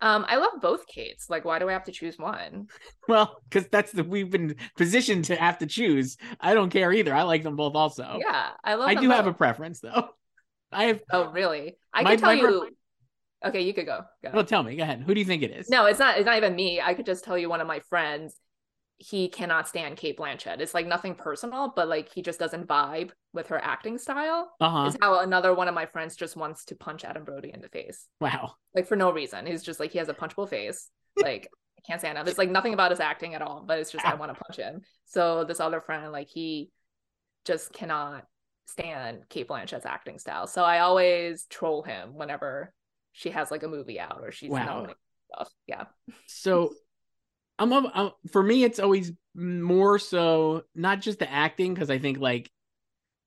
Um, I love both Kates. Like, why do I have to choose one? Well, because that's the we've been positioned to have to choose. I don't care either. I like them both also. Yeah, I love. I do have a preference though. I have. Oh, really? I My- can tell you. pref- Okay, you could go. go. Well, tell me. Go ahead. Who do you think it is? No, it's not. It's not even me. I could just tell you one of my friends. He cannot stand Cate Blanchett. It's like nothing personal, but like he just doesn't vibe with her acting style. Uh huh. Is how another one of my friends just wants to punch Adam Brody in the face, Wow. like for no reason. He's just like he has a punchable face. Like I can't stand him. It's like nothing about his acting at all, but it's just I want to punch him. So this other friend, like he just cannot stand Cate Blanchett's acting style. So I always troll him whenever she has like a movie out or she's Wow. nominated stuff. Yeah. So, I'm, I'm uh, for me. It's always more so not just the acting because I think like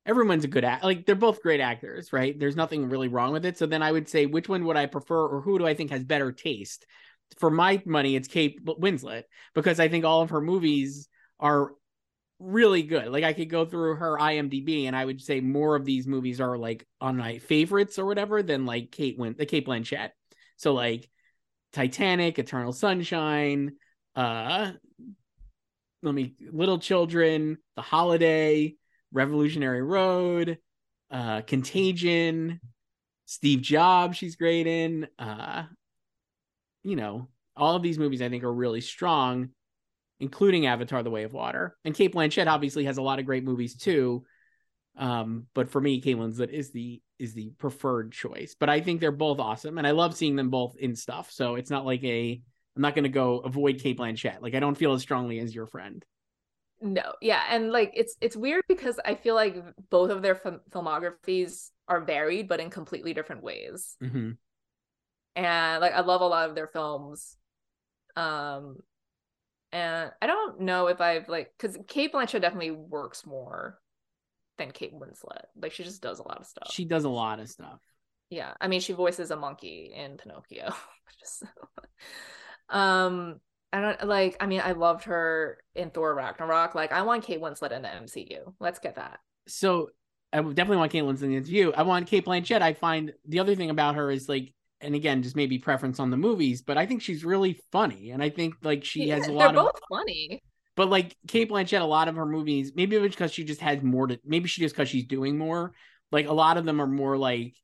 everyone's a good act. Like they're both great actors, right? There's nothing really wrong with it. So then I would say which one would I prefer, or who do I think has better taste? For my money, it's Kate Winslet because I think all of her movies are really good. Like I could go through her IMDb and I would say more of these movies are like on my favorites or whatever than like Kate Win the Cate Blanchett. So like Titanic, Eternal Sunshine, uh let me Little Children, The Holiday, Revolutionary Road, uh Contagion, Steve Jobs she's great in. Uh you know, all of these movies I think are really strong including Avatar: The Way of Water. And Cate Blanchett obviously has a lot of great movies too. Um, but for me, Kate Winslet is the is the preferred choice. But I think they're both awesome, and I love seeing them both in stuff. So it's not like a I'm not going to go avoid Cate Blanchett. Like I don't feel as strongly as your friend. No, yeah, and like it's it's weird because I feel like both of their film- filmographies are varied, but in completely different ways. Mm-hmm. And like I love a lot of their films, um, and I don't know if I've like because Cate Blanchett definitely works more than Kate Winslet. Like she just does a lot of stuff. She does a lot of stuff. yeah, I mean she voices a monkey in Pinocchio. just um. I don't like. I mean, I loved her in Thor Ragnarok. Like, I want Kate Winslet in the MCU. Let's get that. So I definitely want Kate Winslet in the interview. I want Cate Blanchett. I find the other thing about her is like, and again, just maybe preference on the movies, but I think she's really funny, and I think like she has a They're lot of both funny. But like Cate Blanchett, a lot of her movies, maybe it's because she just has more to. Maybe she just because she's doing more. Like a lot of them are more like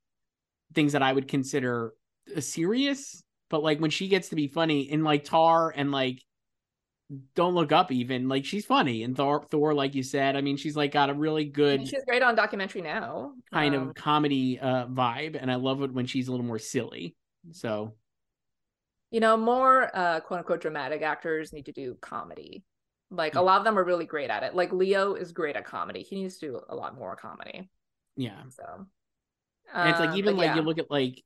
things that I would consider uh, serious. But like when she gets to be funny in like Tar and like Don't Look Up, even like she's funny and Thor. Thor, like you said, I mean, she's like got a really I good mean, she's great on documentary now. kind Um, of comedy uh vibe, and I love it when she's a little more silly. So you know, more uh quote unquote dramatic actors need to do comedy. Like a lot of them are really great at it. Like Leo is great at comedy. He needs to do a lot more comedy. yeah, So and it's like um, even like yeah. you look at like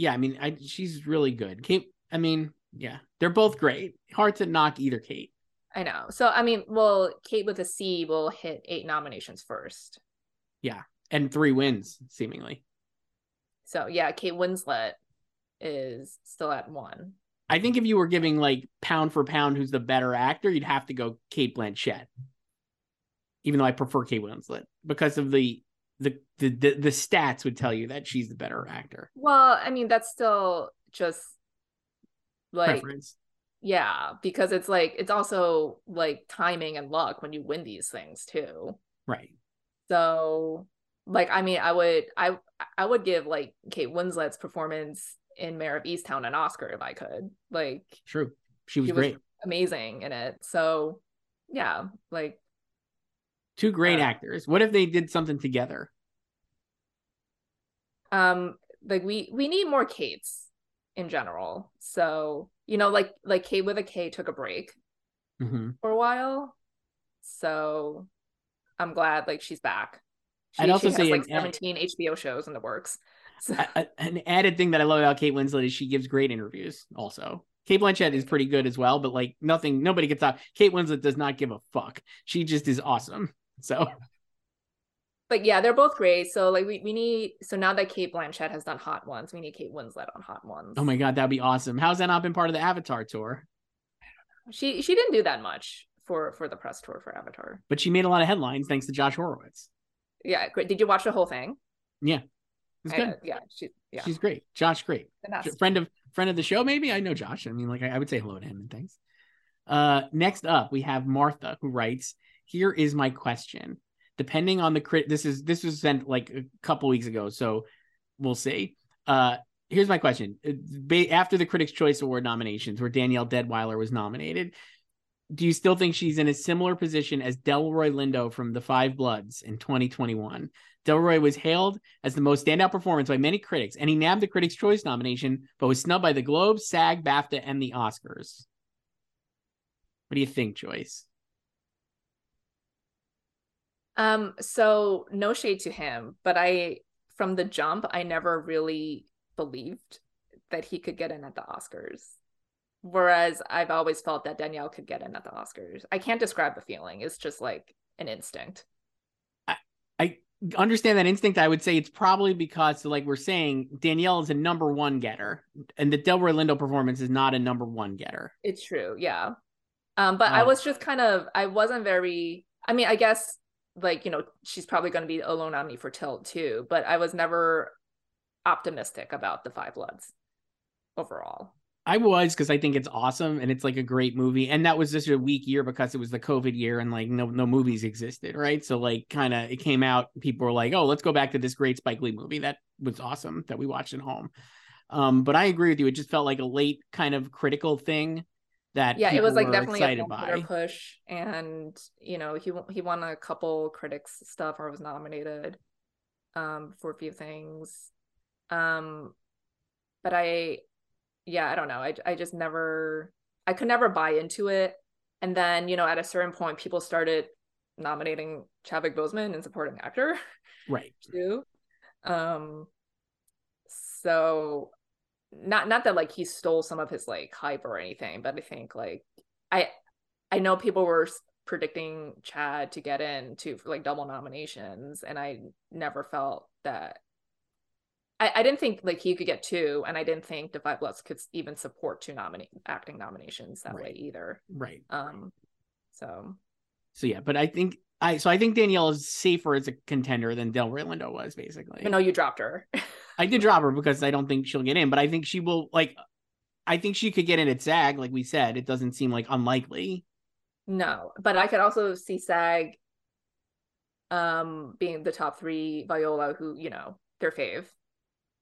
yeah i mean i she's really good kate i mean yeah they're both great hard to knock either kate I know. So I mean, well, Kate with a C will hit eight nominations first. Yeah, and three wins seemingly So yeah, Kate Winslet is still at one. i think if you were giving like pound for pound who's the better actor you'd have to go cate blanchett even though i prefer kate winslet because of the the the the, the stats would tell you that she's the better actor Well, I mean, that's still just like preference yeah, because it's like it's also like timing and luck when you win these things too. right So like I mean I would I I would give like Kate Winslet's performance in Mare of Easttown an Oscar if I could. Like true she was She was- great amazing in it. So yeah, like two great uh, actors what if they did something together um like we we need more Kates in general. So, you know, like like Kate with a K took a break hmm for a while. So I'm glad like she's back. She, I'd also she has say like an- 17 HBO shows in the works. So, a- a- an added thing that I love about Kate Winslet is she gives great interviews. Also, Cate Blanchett is pretty good as well, but like nothing, nobody gets out. Kate Winslet does not give a fuck. She just is awesome. So, but yeah, they're both great. So like we, we need so now that Cate Blanchett has done Hot Ones, we need Kate Winslet on Hot Ones. oh my god, that'd be awesome. How's that not been part of the Avatar tour? She she didn't do that much for for the press tour for Avatar. But she made a lot of headlines thanks to Josh Horowitz. Yeah, great. Did you watch the whole thing? Yeah, it's I- good. yeah, she yeah. She's great. Josh, great. friend of friend of the show maybe i know josh i mean like i, I would say hello to him and things uh next up we have martha who writes here is my question depending on the crit this is this was sent like a couple weeks ago so we'll see uh here's my question after the critics choice award nominations where danielle deadwyler was nominated do you still think she's in a similar position as delroy lindo from the five bloods in 2021 Delroy was hailed as the most standout performance by many critics, and he nabbed the Critics' Choice nomination, but was snubbed by the Globe, SAG, BAFTA, and the Oscars. What do you think, Joyce? Um, so no shade to him, but I from the jump, I never really believed that he could get in at the Oscars. Whereas I've always felt that Danielle could get in at the Oscars. I can't describe the feeling. It's just like an instinct. I understand that instinct. I would say it's probably because, like we're saying, Danielle is a number one getter, and the Delroy Lindo performance is not a number one getter. It's true, yeah. Um, but I Um, was just kind of I wasn't very I mean, I guess like, you know, she's probably gonna be a on nominee for Till too, but I was never optimistic about the Five Bloods overall. I was because I think it's awesome and it's like a great movie. And that was just a weak year because it was the COVID year and like no no movies existed, right? So like kind of it came out, people were like, oh, let's go back to this great Spike Lee movie that was awesome that we watched at home. Um, but I agree with you. It just felt like a late kind of critical thing that yeah, it was like definitely a by. Push, and you know he won- he won a couple critics stuff or was nominated um for a few things, um, but I yeah I don't know I I just never I could never buy into it, and then you know at a certain point people started nominating Chadwick Boseman in supporting actor Right. too, um, so not not that like he stole some of his like hype or anything but i think like i i know people were predicting chad to get in to for like double nominations and i never felt that I, I didn't think like he could get two and i didn't think the five bloods could even support two nominate acting nominations that way either. Right. um so. So yeah, but I think I so I think Danielle is safer as a contender than Delroy Lindo was basically. even though you dropped her I did drop her because I don't think she'll get in, but I think she will like I think she could get in at SAG, like we said. It doesn't seem like unlikely. No, but I could also see SAG um being the top three Viola who, you know, their fave.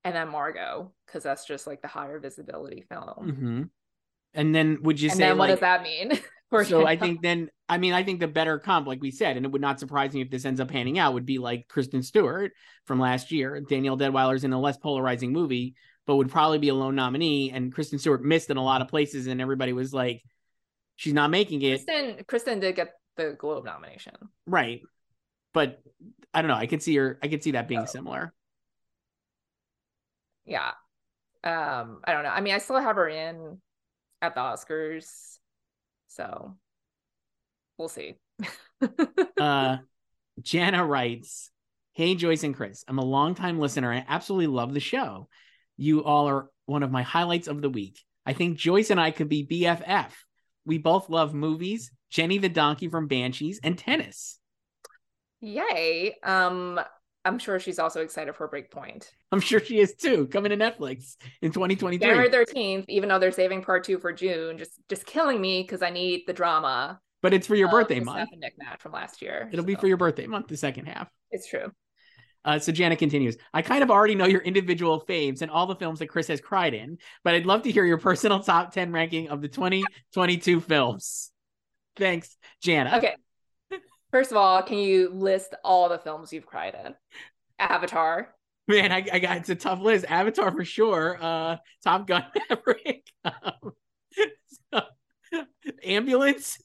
And then Margot, because that's just like the higher visibility film. hmm And then would you say and say then what like, does that mean? for so I think then I mean I think the better comp, like we said, and it would not surprise me if this ends up panning out, would be like Kristen Stewart from last year. Danielle Deadwyler's in a less polarizing movie, but would probably be a lone nominee. And Kristen Stewart missed in a lot of places, and everybody was like, she's not making it. Kristen Kristen did get the Globe nomination. Right. But I don't know. I could see her I could see that being Oh. similar. Yeah. Um, I don't know. I mean, I still have her in at the Oscars. So we'll see. Uh Jana writes, Hey Joyce and Chris, I'm a longtime listener I absolutely love the show. You all are one of my highlights of the week. I think Joyce and I could be BFF. We both love movies, Jenny the Donkey from Banshees, and tennis. Yay. Um, I'm sure she's also excited for Breakpoint. I'm sure she is too, coming to Netflix in 2023. January 13th, even though they're saving part two for June, just just killing me because I need the drama. But it's for your birthday month. Nick match from last year. It'll be for your birthday month, the second half. It's true. Uh, so Janet continues. I kind of already know your individual faves and all the films that Chris has cried in, but I'd love to hear your personal top 10 ranking of the 2022 films. Thanks, Jana. Okay. First of all, can you list all the films you've cried in? Avatar. Man, I, I got it's a tough list. Avatar for sure. Uh, Top Gun Maverick. Um, so- ambulance.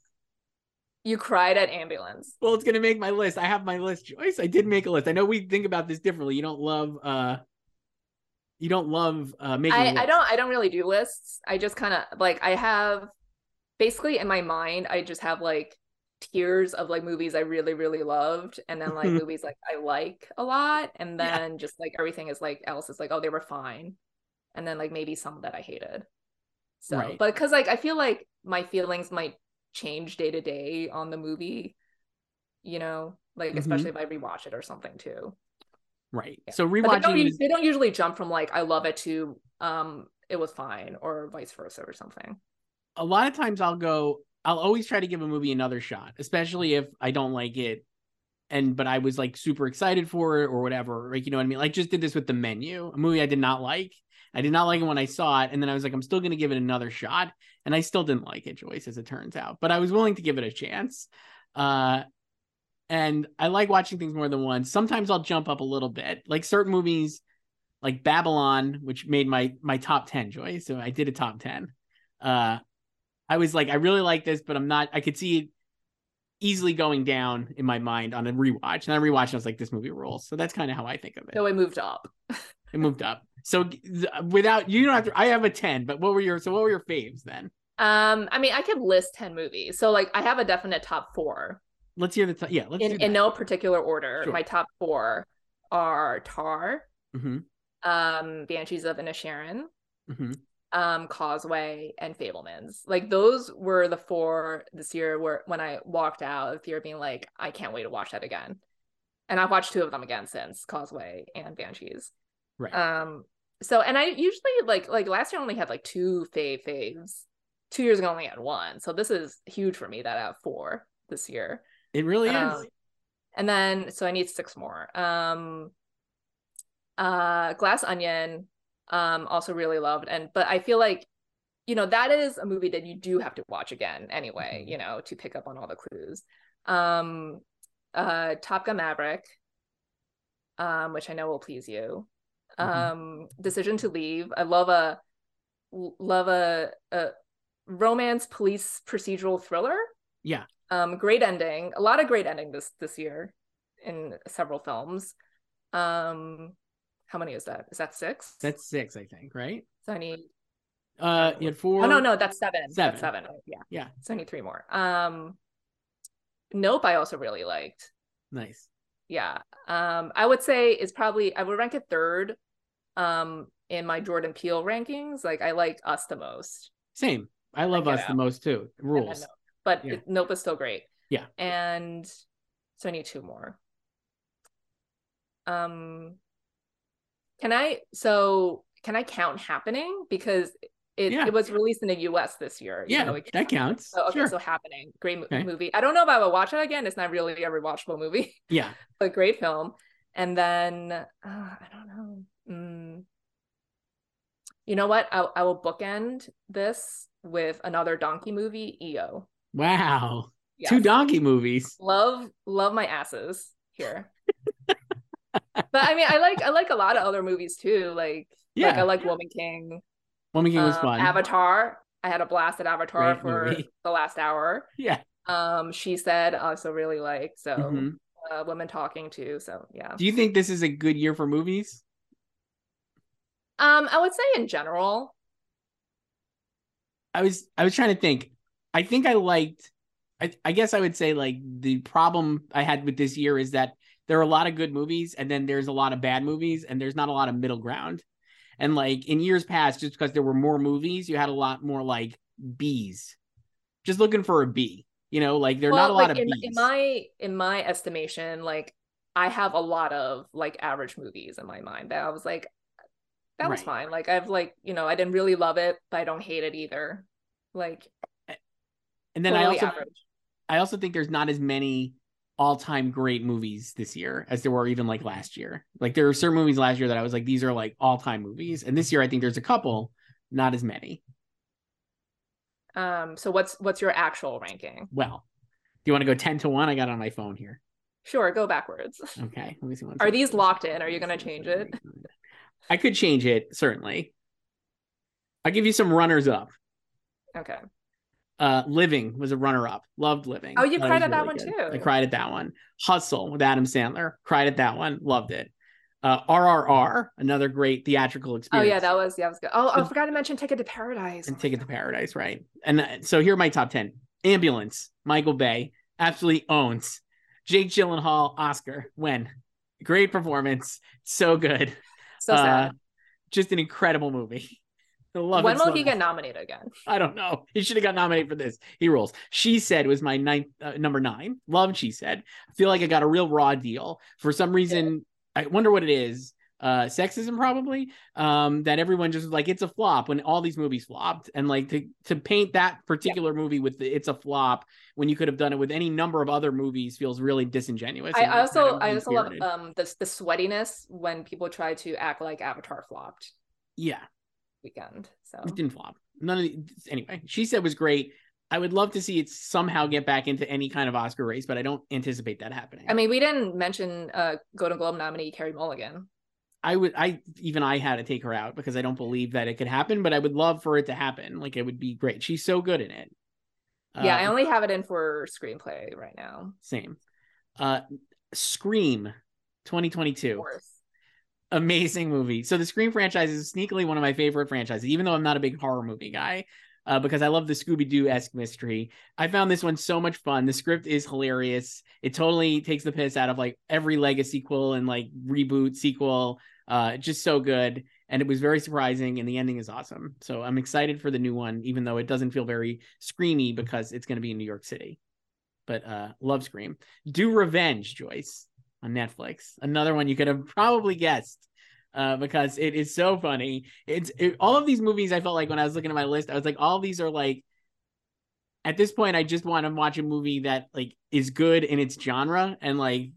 You cried at Ambulance. Well, it's gonna make my list. I have my list, Joyce. I did make a list. I know we think about this differently. You don't love uh you don't love uh making. I, I don't I don't really do lists. I just kind of like I have basically in my mind I just have like tiers of like movies I really really loved and then like movies like I like a lot and Yeah. then just like everything is like else is like oh they were fine and then like maybe some that I hated. So Right. but cuz like I feel like my feelings might change day to day on the movie you know like Mhm. especially if I rewatch it or something too. Right. Yeah. So But they rewatching don't, it us- is they don't usually jump from like I love it to um it was fine or vice versa or something. a lot of times I'll go, I'll always try to give a movie another shot, especially if I don't like it. And but I was like super excited for it or whatever. Like, you know what I mean? Like just did this with the menu, a movie I did not like. I did not like it when I saw it. And then I was like, I'm still gonna give it another shot. And I still didn't like it, Joyce, as it turns out. But I was willing to give it a chance. Uh and I like watching things more than once. Sometimes I'll jump up a little bit. Like certain movies like Babylon, which made my my top 10, Joyce. So I did a top 10. Uh I was like, I really like this, but I'm not. I could see it easily going down in my mind on a rewatch. And I rewatched, and I was like, this movie rules. So that's kind of how I think of it. So it moved up. It moved up. So without you don't have to. I have a ten, but what were your so what were your faves then? Um, I mean, I could list 10 movies. So like I have a definite top four Let's hear the top. yeah. Let's in, in no particular order. Sure. My top four are Tar, hmm um, Banshees of Inisherin, hmm um, Causeway, and Fabelmans. Like those were the four this year where when I walked out of theater being like, I can't wait to watch that again. And I've watched two of them again since Causeway and Banshees. Right. Um, so and I usually like like last year I only had like two fave faves. Two years ago I only had one. So this is huge for me that I have four this year. it really is. Um, and then so I need six more. Um uh Glass Onion um also really loved and but I feel like you know that is a movie that you do have to watch again anyway, Mhm. you know, to pick up on all the clues. Um uh Top Gun Maverick um which I know will please you. Mhm. Um Decision to Leave. I love a love a, a romance police procedural thriller yeah. um great ending a lot of great ending this this year in several films um how many is that is that six That's six, I think. Right. so i need Uh, you had four. oh no no that's seven Seven. that's seven yeah Yeah. so i need three more um nope i also really liked Nice. yeah um i would say is probably i would rank it third um in my jordan peele rankings like i like us the most Same. I love Get us the most too. Rules. Nope. but Yeah. it, nope is still great Yeah. and so i need two more um can i so can i count happening because it, Yeah. it was released in the us this year Yeah, it that counts. so, okay sure. so happening great mo- Okay. movie i don't know if i will watch it again it's not really a rewatchable movie yeah. but great film and then uh, i don't know mm, you know what I, I will bookend this with another donkey movie eo Wow. Yes. Two donkey movies. love love my asses here i mean i like i like a lot of other movies too like Yeah. like i like woman king Woman King was um, fun. avatar i had a blast at avatar Great for movie. the last hour Yeah. um she said I also really like so Mhm. uh, women talking too so yeah Do you think this is a good year for movies? um i would say in general I was I was trying to think. I think I liked I, I guess I would say like the problem I had with this year is that there are a lot of good movies and then there's a lot of bad movies and there's not a lot of middle ground. And like in years past, just because there were more movies, you had a lot more like B's. Just looking for a B. You know, like there are not a lot of in, B's. in my in my estimation like i have a lot of like average movies in my mind that i was like that was Right. fine like i've like you know i didn't really love it but i don't hate it either like and then I also average I also think there's not as many all-time great movies this year as there were even like last year. Like there were certain movies last year that I was like, these are like all-time movies. And this year I think there's a couple, not as many. um so what's what's your actual ranking Well, do you want to go 10 to 1? I got on my phone here. sure go backwards Okay. Let me see one. Are these locked in? Are you gonna change it? I could change it, certainly. I'll give you some runners up. okay Uh, Living was a runner up. Loved Living. Oh, you it cried at that one good. too. I cried at that one. Hustle with Adam Sandler. Cried at that one. Loved it. Uh, RRR, another great theatrical experience. Oh yeah, that was yeah, that was good. Oh, I forgot to mention Ticket to Paradise. and Ticket to Paradise, right? And uh, so here are my top 10. Ambulance, Michael Bay, absolutely owns. Jake Gyllenhaal, Oscar, when? Great performance, so good. So sad. Uh, just an incredible movie. Love when it will he much. get nominated again? I don't know. He should have got nominated for this. He rules. She said was my ninth, uh, number nine. Love. She said. I feel like I got a real raw deal. For some reason, I wonder what it is. Uh, sexism probably. Um, that everyone just like it's a flop when all these movies flopped, and like to to paint that particular movie with the, it's a flop when you could have done it with any number of other movies feels really disingenuous. I also I also love um the the sweatiness when people try to act like Avatar flopped yeah. Weekend. So It didn't flop. None of the, anyway. She said was great. I would love to see it somehow get back into any kind of Oscar race, but I don't anticipate that happening. I mean, we didn't mention uh Golden Globe nominee Carrie Mulligan. I would, I even I had to take her out because I don't believe that it could happen, but I would love for it to happen. Like it would be great. She's so good in it. yeah, I Uh, only have it in for screenplay right now. same. Uh, Scream, 2022. Worth. Amazing movie. So the Scream franchise is sneakily one of my favorite franchises, even though I'm not a big horror movie guy, uh, because I love the Scooby Doo esque mystery. I found this one so much fun. The script is hilarious. It totally takes the piss out of like every legacy sequel and like reboot sequel. Uh, just so good, and it was very surprising, and the ending is awesome. So I'm excited for the new one, even though it doesn't feel very screamy because it's going to be in New York City. But uh, love Scream. Do Revenge, Joyce on Netflix. Another one you could have probably guessed uh, because it is so funny. It's it, all of these movies. I felt like when I was looking at my list, I was like, all these are like. At this point, I just want to watch a movie that like is good in its genre and like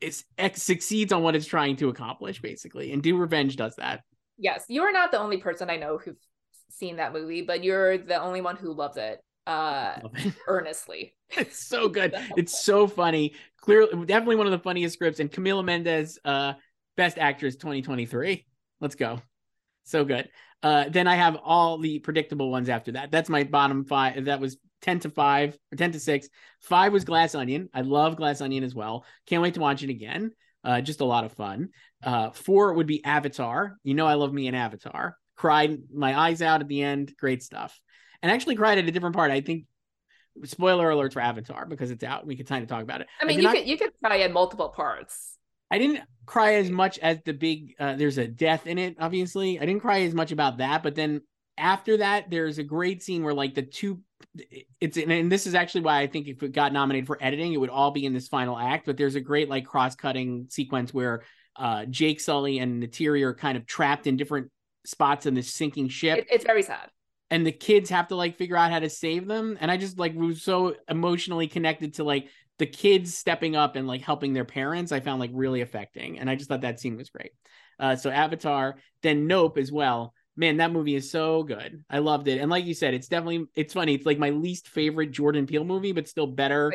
it's ex- succeeds on what it's trying to accomplish, basically. And Do Revenge does that. Yes, you are not the only person I know who've seen that movie, but you're the only one who loves it uh Love it. earnestly. It's so good. It's so funny. Clearly, definitely one of the funniest scripts. And Camila Mendes, uh, best actress 2023. Let's go. So good. Uh, then I have all the predictable ones after that. That's my bottom five. That was 10 to 5 or 10 to 6. Five was Glass Onion. I love Glass Onion as well. Can't wait to watch it again. Uh, just a lot of fun. Uh, four would be Avatar. You know, I love me an Avatar. Cried my eyes out at the end. Great stuff. And actually cried at a different part. I think spoiler alerts for Avatar because it's out. We could kind of talk about it. I mean, did you not- could you could cry in multiple parts. I didn't cry as much as the big. Uh, there's a death in it, obviously. I didn't cry as much about that, but then after that, there's a great scene where like the two. It's and this is actually why I think if it got nominated for editing, it would all be in this final act. But there's a great like cross-cutting sequence where uh, Jake Sully and Neytiri are kind of trapped in different spots in this sinking ship It, it's very sad. And the kids have to like figure out how to save them. And i just like was so emotionally connected to like the kids stepping up and like helping their parents i found like really affecting. And i just thought that scene was great. Uh so avatar then nope as well. Man that movie is so good. I loved it. And like you said it's definitely it's funny it's like my least favorite jordan peele movie but still better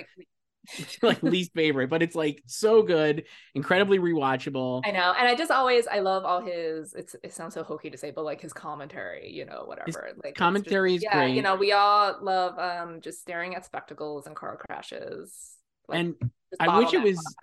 Like, like least favorite but it's like so good incredibly rewatchable I know, and I just always I love all his. It's it sounds so hokey to say, but like his commentary, you know, whatever. like it's just- commentary is yeah, you know, we all love um just staring at spectacles and car crashes. like, and I wish it was-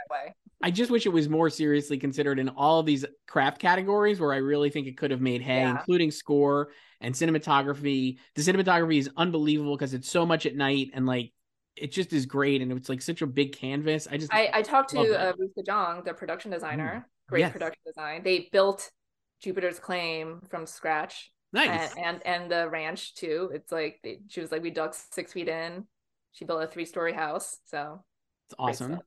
I just wish it was more seriously considered in all of these craft categories where I really think it could have made hay, Yeah. including score and cinematography. The cinematography is unbelievable because it's so much at night and like it just is great and it's like such a big canvas. I just I, I talked to uh, Ruth DeJong, the production designer. Great yes. production design. They built Jupiter's Claim from scratch, nice. and, and and the ranch too. It's like they, she was like, we dug six feet in. She built a three story house. So It's awesome.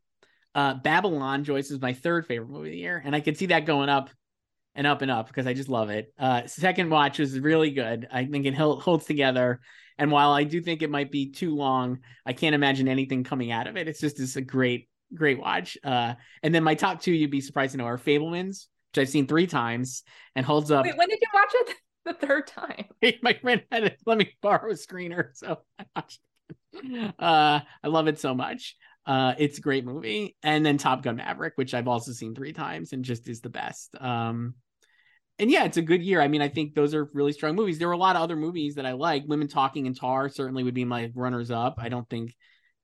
Uh, Babylon, Joyce, is my third favorite movie of the year, and I could see that going up and up and up because I just love it. Uh, second watch was really good. I think it held, holds together, and while I do think it might be too long, I can't imagine anything coming out of it. It's just it's a great, great watch. Uh, and then my top two, you'd be surprised to know, are Fabelmans, which I've seen three times and holds up. wait, when did you watch it the third time? my friend had to let me borrow a screener, so I watched it. Uh, I love it so much. Uh, it's a great movie. And then Top Gun Maverick, which I've also seen three times and just is the best. Um, and yeah, it's a good year. I mean, I think those are really strong movies. There were a lot of other movies that I like. Women Talking and Tar certainly would be my runners up. I don't think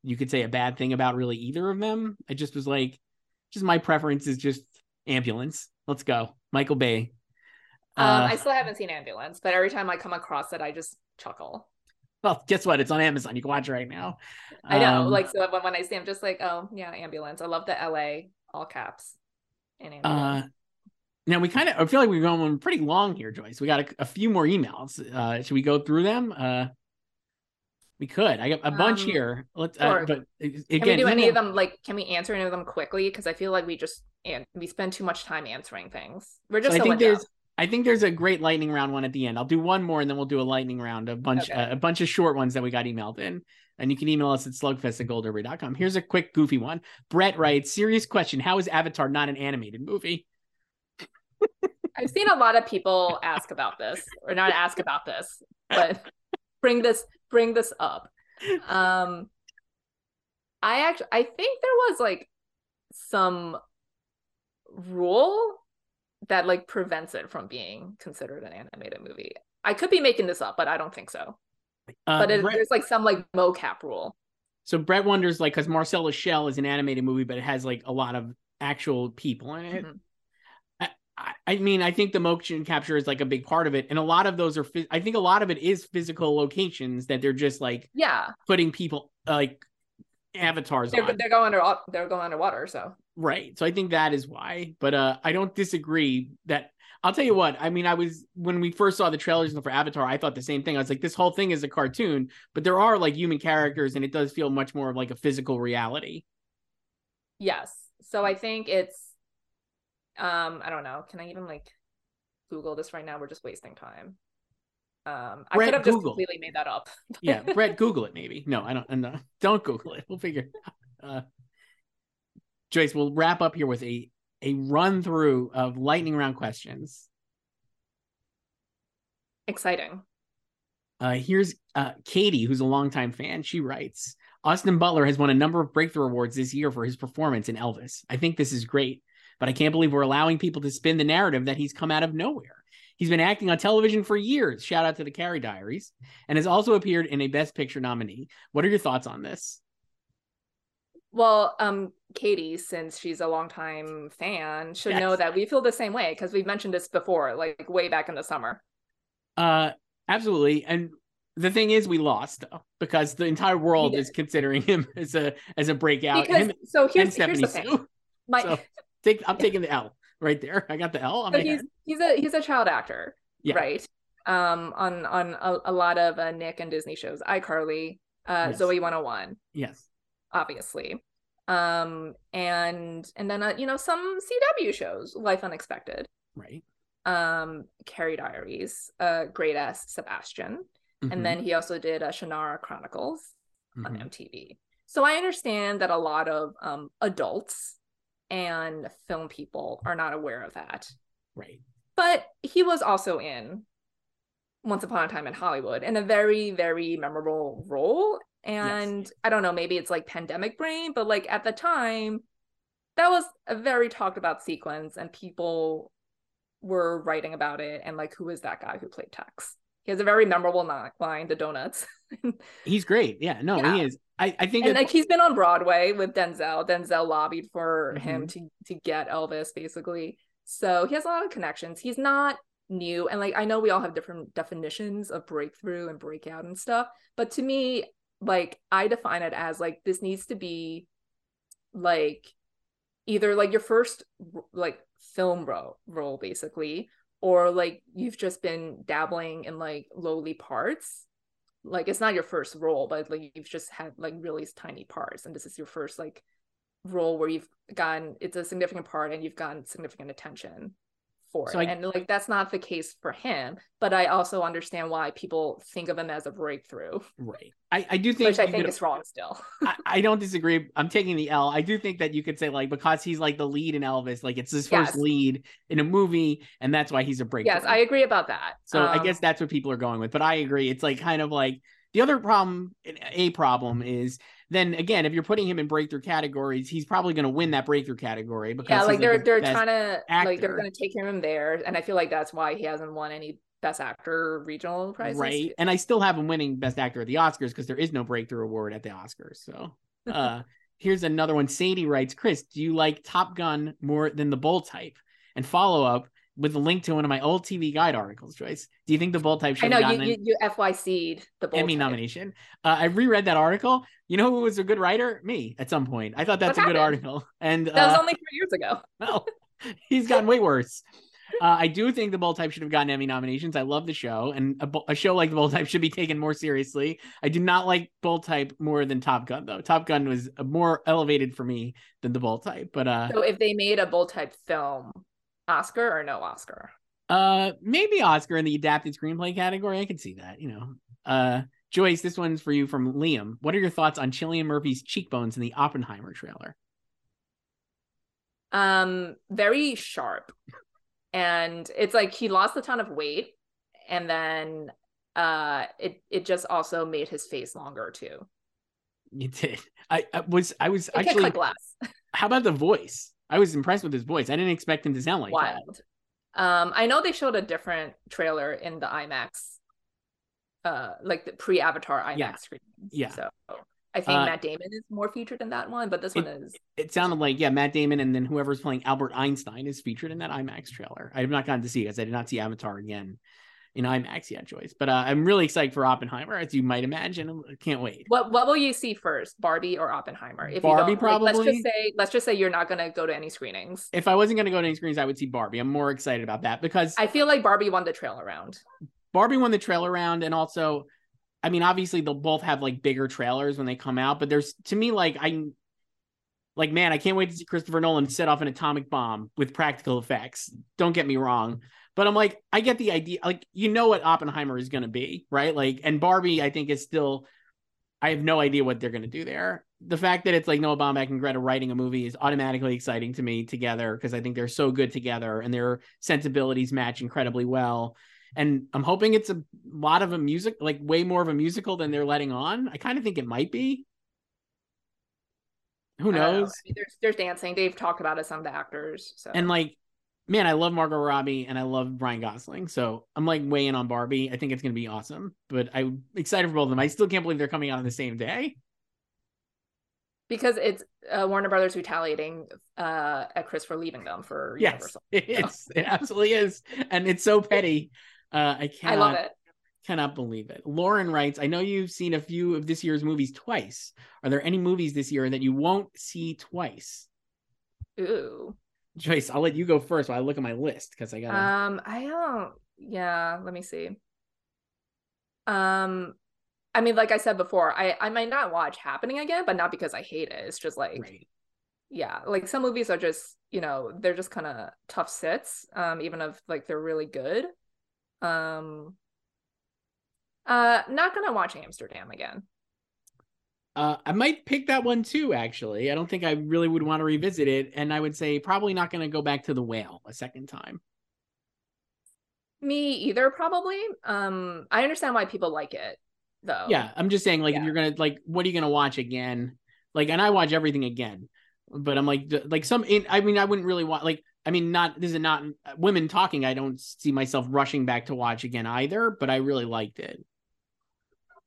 you could say a bad thing about really either of them. I just was like, just my preference is just ambulance. Let's go. Michael Bay. Um, Uh, I still haven't seen Ambulance, but every time I come across it, I just chuckle. Well, guess what? It's on Amazon. You can watch it right now. I know, Um, like so when, when I see, I'm just like, oh yeah, Ambulance. I love the LA all caps. In Uh, now we kind of I feel like we're going pretty long here, Joyce. We got a, a few more emails. Uh, should we go through them? Uh, we could. I got a bunch Um, here. Let's. sure. Uh, but again, can we do any of them? Like, can we answer any of them quickly? Because I feel like we just and we spend too much time answering things. We're So just I think there's. I think there's a great lightning round one at the end. I'll do one more and then we'll do a lightning round, a bunch, Okay. uh, a bunch of short ones that we got emailed in. And you can email us at slugfest at goldderby.com. Here's a quick, goofy one. Brett writes, serious question. How is Avatar not an animated movie? I've seen a lot of people ask about this, or not ask about this, but bring this bring this up. Um, I actually I think there was like some rule that like prevents it from being considered an animated movie. I could be making this up, but I don't think so. Uh, But it, Brett- there's like some like mocap rule. So Brett wonders, like, because Marcel the Shell is an animated movie, but it has like a lot of actual people in it. Mhm. I, I mean, I think the motion capture is like a big part of it, and a lot of those are. I think a lot of it is physical locations that they're just like Yeah, putting people like avatars they're on. they're going under they're going underwater. So Right. So I think that is why. But uh I don't disagree that I'll tell you what, I mean, I was when we first saw the trailers for Avatar, I thought the same thing. I was like, this whole thing is a cartoon, but there are like human characters and it does feel much more of like a physical reality. Yes. So I think it's um I don't know. Can I even like Google this right now? We're just wasting time. Um I Brett, could have just Google. completely made that up. Yeah. Brett, Google it maybe. No, I don't no, don't Google it. We'll figure it uh Joyce, we'll wrap up here with a a run through of lightning round questions. Exciting. Uh, here's uh, Katie, who's a longtime fan. She writes Austin Butler has won a number of breakthrough awards this year for his performance in Elvis. I think this is great, but I can't believe we're allowing people to spin the narrative that he's come out of nowhere. He's been acting on television for years. Shout out to the Carrie Diaries, and has also appeared in a Best Picture nominee. What are your thoughts on this? Well, um Katie, since she's a longtime fan, should Yes. know that we feel the same way because we've mentioned this before, like way back in the summer. Uh, absolutely. And the thing is, we lost though because the entire world is considering him as a as a breakout. Because Him so here's here's the thing. My So take, I'm taking the L right there. I got the L. so he's he's a he's a child actor, Yeah. right? Um, on on a, a lot of uh, Nick and Disney shows, iCarly, uh, Yes. Zoe 101, Yes. obviously, um, and and then uh, you know some CW shows, Life Unexpected, Right. um, Carrie Diaries, uh, Great Ass Sebastian, Mhm. and then he also did uh, Shannara Chronicles on Mhm. MTV. So I understand that a lot of um, adults and film people are not aware of that. right. But he was also in Once Upon a Time in Hollywood in a very, very memorable role. And I don't know, maybe it's like pandemic brain, but like at the time, that was a very talked about sequence, and people were writing about it. And like, who is that guy who played Tex? He has a very memorable line, the donuts. He's great. Yeah. No, Yeah. he is. I, I think and like he's been on Broadway with Denzel. Denzel lobbied for him Mm-hmm. to to get Elvis basically. So he has a lot of connections. He's not new and like I know we all have different definitions of breakthrough and breakout and stuff, but to me like I define it as like this needs to be like either like your first like film role role basically or like you've just been dabbling in like lowly parts. Like it's not your first role but like you've just had like really tiny parts and this is your first like role where you've gotten it's a significant part and you've gotten significant attention for So it I- and like that's not the case for him but i also understand why people think of him as a breakthrough right. I, I do think, which i think could- is wrong still I, I don't disagree. I'm taking the L. I do think that you could say like because he's like the lead in Elvis, like it's his first Yes. lead in a movie, and that's why he's a breakthrough. yes i agree about that So I Um, guess that's what people are going with. But I agree. It's like kind of like the other problem, a problem is then again, if you're putting him in breakthrough categories, he's probably going to win that breakthrough category because yeah like they're the they're trying to like they're going to take him there and i feel like that's why he hasn't won any best actor regional prizes right. And I still have him winning best actor at the Oscars because there is no breakthrough award at the Oscars. So uh here's another one. Sadie writes, Chris, do you like Top Gun more than the Bold Type? and follow up with a link to one of my old TV Guide articles. Joyce, do you think the Bold Type should I know have you, gotten you you FYC'd the Bold Emmy Type. nomination? Uh, I reread that article. You know who was a good writer? Me. At some point, I thought that's What a good article, and That was uh, only three years ago. well, he's gotten way worse. Uh, I do think the Bold Type should have gotten Emmy nominations. I love the show, and a, a show like the Bold Type should be taken more seriously. I do not like Bold Type more than Top Gun, though. Top Gun was more elevated for me than the Bold Type, but uh, So if they made a Bold Type film, Oscar or no Oscar? uh, maybe Oscar in the adapted screenplay category. I could see that. You know, uh, Joyce, this one's for you from Liam. What are your thoughts on Cillian Murphy's cheekbones in the Oppenheimer trailer? Um, very sharp, and it's like he lost a ton of weight, and then uh, it it just also made his face longer too. You did. I, I was. I was It can't actually. How about the voice? I was impressed with his voice. I didn't expect him to sound like that. Wild. Um, I know they showed a different trailer in the IMAX, uh, like the pre-Avatar IMAX Yeah. screenings. Yeah. So I think Uh, Matt Damon is more featured in that one, but this one is It sounded like yeah, Matt Damon and then whoever's playing Albert Einstein is featured in that IMAX trailer. I have not gotten to see it because I did not see Avatar again in IMAX yet, Joyce. But uh, I'm really excited for Oppenheimer, as you might imagine. I can't wait. what what will you see first, Barbie or Oppenheimer? If Barbie, you don't, like, let's just say let's just say you're not gonna go to any screenings. If I wasn't going to go to any screenings, I would see Barbie. I'm more excited about that because I feel like Barbie won the trailer round. Barbie won the trailer round, and also, I mean, obviously they'll both have like bigger trailers when they come out. But there's to me like I, like man, I can't wait to see Christopher Nolan set off an atomic bomb with practical effects. Don't get me wrong, but I'm like, I get the idea. Like you know what Oppenheimer is going to be, right? Like, and Barbie, I think is still. I have no idea what they're going to do there. The fact that it's like Noah Baumbach and Greta writing a movie is automatically exciting to me together because I think they're so good together and their sensibilities match incredibly well and I'm hoping it's a lot of a music, like way more of a musical than they're letting on. I kind of think it might be. Who don't know. knows? I mean, there's there's dancing. They've talked about it some of the actors. So And like, man, I love Margot Robbie and I love Ryan Gosling, so I'm like way in on Barbie. I think it's gonna be awesome, but I'm excited for both of them. I still can't believe they're coming out on the same day. because it's uh, Warner Brothers retaliating uh, at Chris for leaving them for Yes, Universal. it's it absolutely is, and it's so petty. Uh, I cannot, I love it. Cannot believe it. Lauren writes, I know you've seen a few of this year's movies twice. Are there any movies this year that you won't see twice? Ooh. Joyce, I'll let you go first while I look at my list because I got Um, I don't. Yeah, let me see. Um, I mean, like I said before, I I might not watch Happening again, but not because I hate it. It's just like, Right. yeah, like some movies are just, you know, they're just kind of tough sits. Um, even if like they're really good. Um. Uh, not gonna watch Amsterdam again. Uh, I might pick that one too, actually. I don't think I really would want to revisit it. And I would say probably not going to go back to the whale a second time. Me either, probably. Um, I understand why people like it, though. Yeah. I'm just saying, like, if you're going to, like, what are you going to watch again? Like, and I watch everything again. But I'm like, like some, in, I mean, I wouldn't really want, like, I mean, not, this is not women talking. I don't see myself rushing back to watch again either, but I really liked it.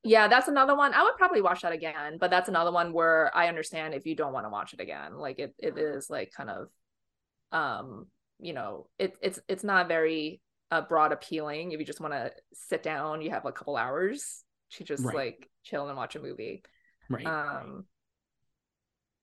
Yeah, that's another one. I would probably watch that again, but that's another one where I understand if you don't want to watch it again. Like it it is like kind of um, you know, it it's it's not very uh broad appealing if you just want to sit down, you have a couple hours to just Right. like chill and watch a movie. Right. Um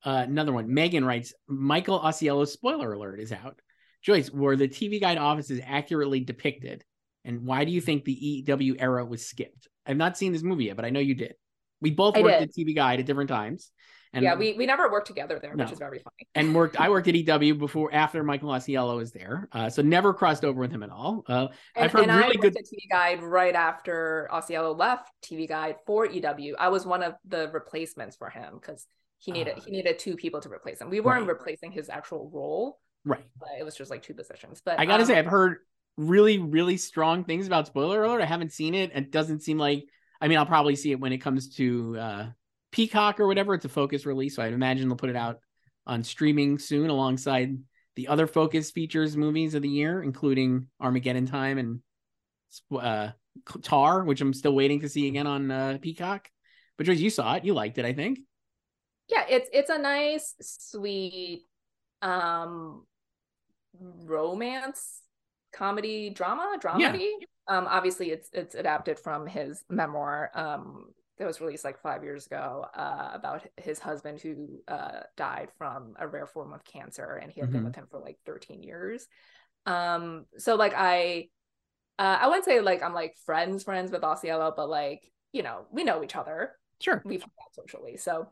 Uh, another one. Megan writes, Michael Ausiello spoiler alert is out. Joyce, were the TV Guide offices accurately depicted? And why do you think the EW era was skipped? I've not seen this movie yet, but I know you did. We both I worked did. at TV Guide at different times. And yeah, we we never worked together there, No. which is very funny. and worked I worked at EW before after Michael Ausiello was there. Uh, so never crossed over with him at all. Uh, And, I've heard really worked good at TV Guide right after Ausiello left TV Guide for EW. I was one of the replacements for him because he needed Ah. he needed two people to replace him. We weren't Right. replacing his actual role, right. but it was just like two positions. But I gotta um, say, I've heard really, really strong things about Spoiler Alert. I haven't seen it. It doesn't seem like. I mean, I'll probably see it when it comes to uh, Peacock or whatever. It's a Focus release, so I'd imagine they'll put it out on streaming soon, alongside the other Focus features movies of the year, including Armageddon Time and uh, Tar, which I'm still waiting to see again on uh, Peacock. But Joyce, you saw it. You liked it, I think. yeah, it's it's a nice, sweet, um, romance comedy drama dramedy. Um, obviously it's it's adapted from his memoir um that was released like five years ago uh, about his husband who uh, died from a rare form of cancer and he had been Mhm. with him for like 13 years um so like i uh, i wouldn't say like i'm like friends friends with Ausiello, but like you know we know each other Sure. we've hung out socially so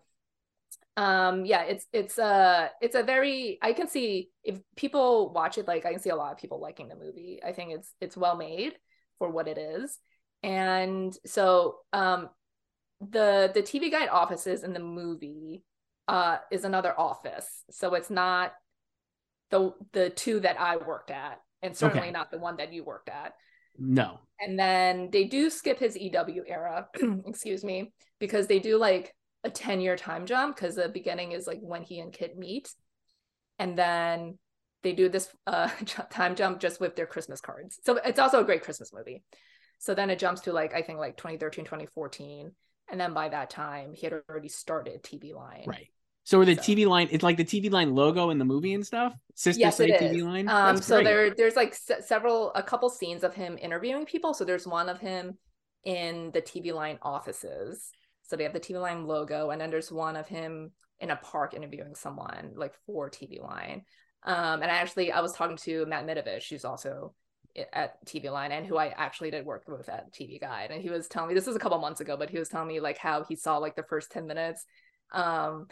um yeah it's it's a it's a very i can see if people watch it like i can see a lot of people liking the movie i think it's it's well made for what it is and so um the the tv guide offices in the movie uh is another office so it's not the the two that i worked at and certainly Okay. not the one that you worked at No. and then they do skip his EW era, excuse me, because they do like a 10 year time jump because the beginning is like when he and Kit meet. And then they do this uh time jump just with their Christmas cards. So it's also a great Christmas movie. So then it jumps to like I think like 2013, 2014. And then by that time he had already started TV Line. Right. So are the So- TV line? It's like the TV line logo in the movie and stuff. Sister yes, Say it TV is. line. Um, That's so great. there, there's like se- several, a couple scenes of him interviewing people. So there's one of him in the TV Line offices. So they have the TV Line logo, and then there's one of him in a park interviewing someone, like for TV Line. Um, and I actually, I was talking to Matt Mitovich, who's also at TV Line, and who I actually did work with at TV Guide, and he was telling me this was a couple months ago, but he was telling me like how he saw like the first ten minutes. Um,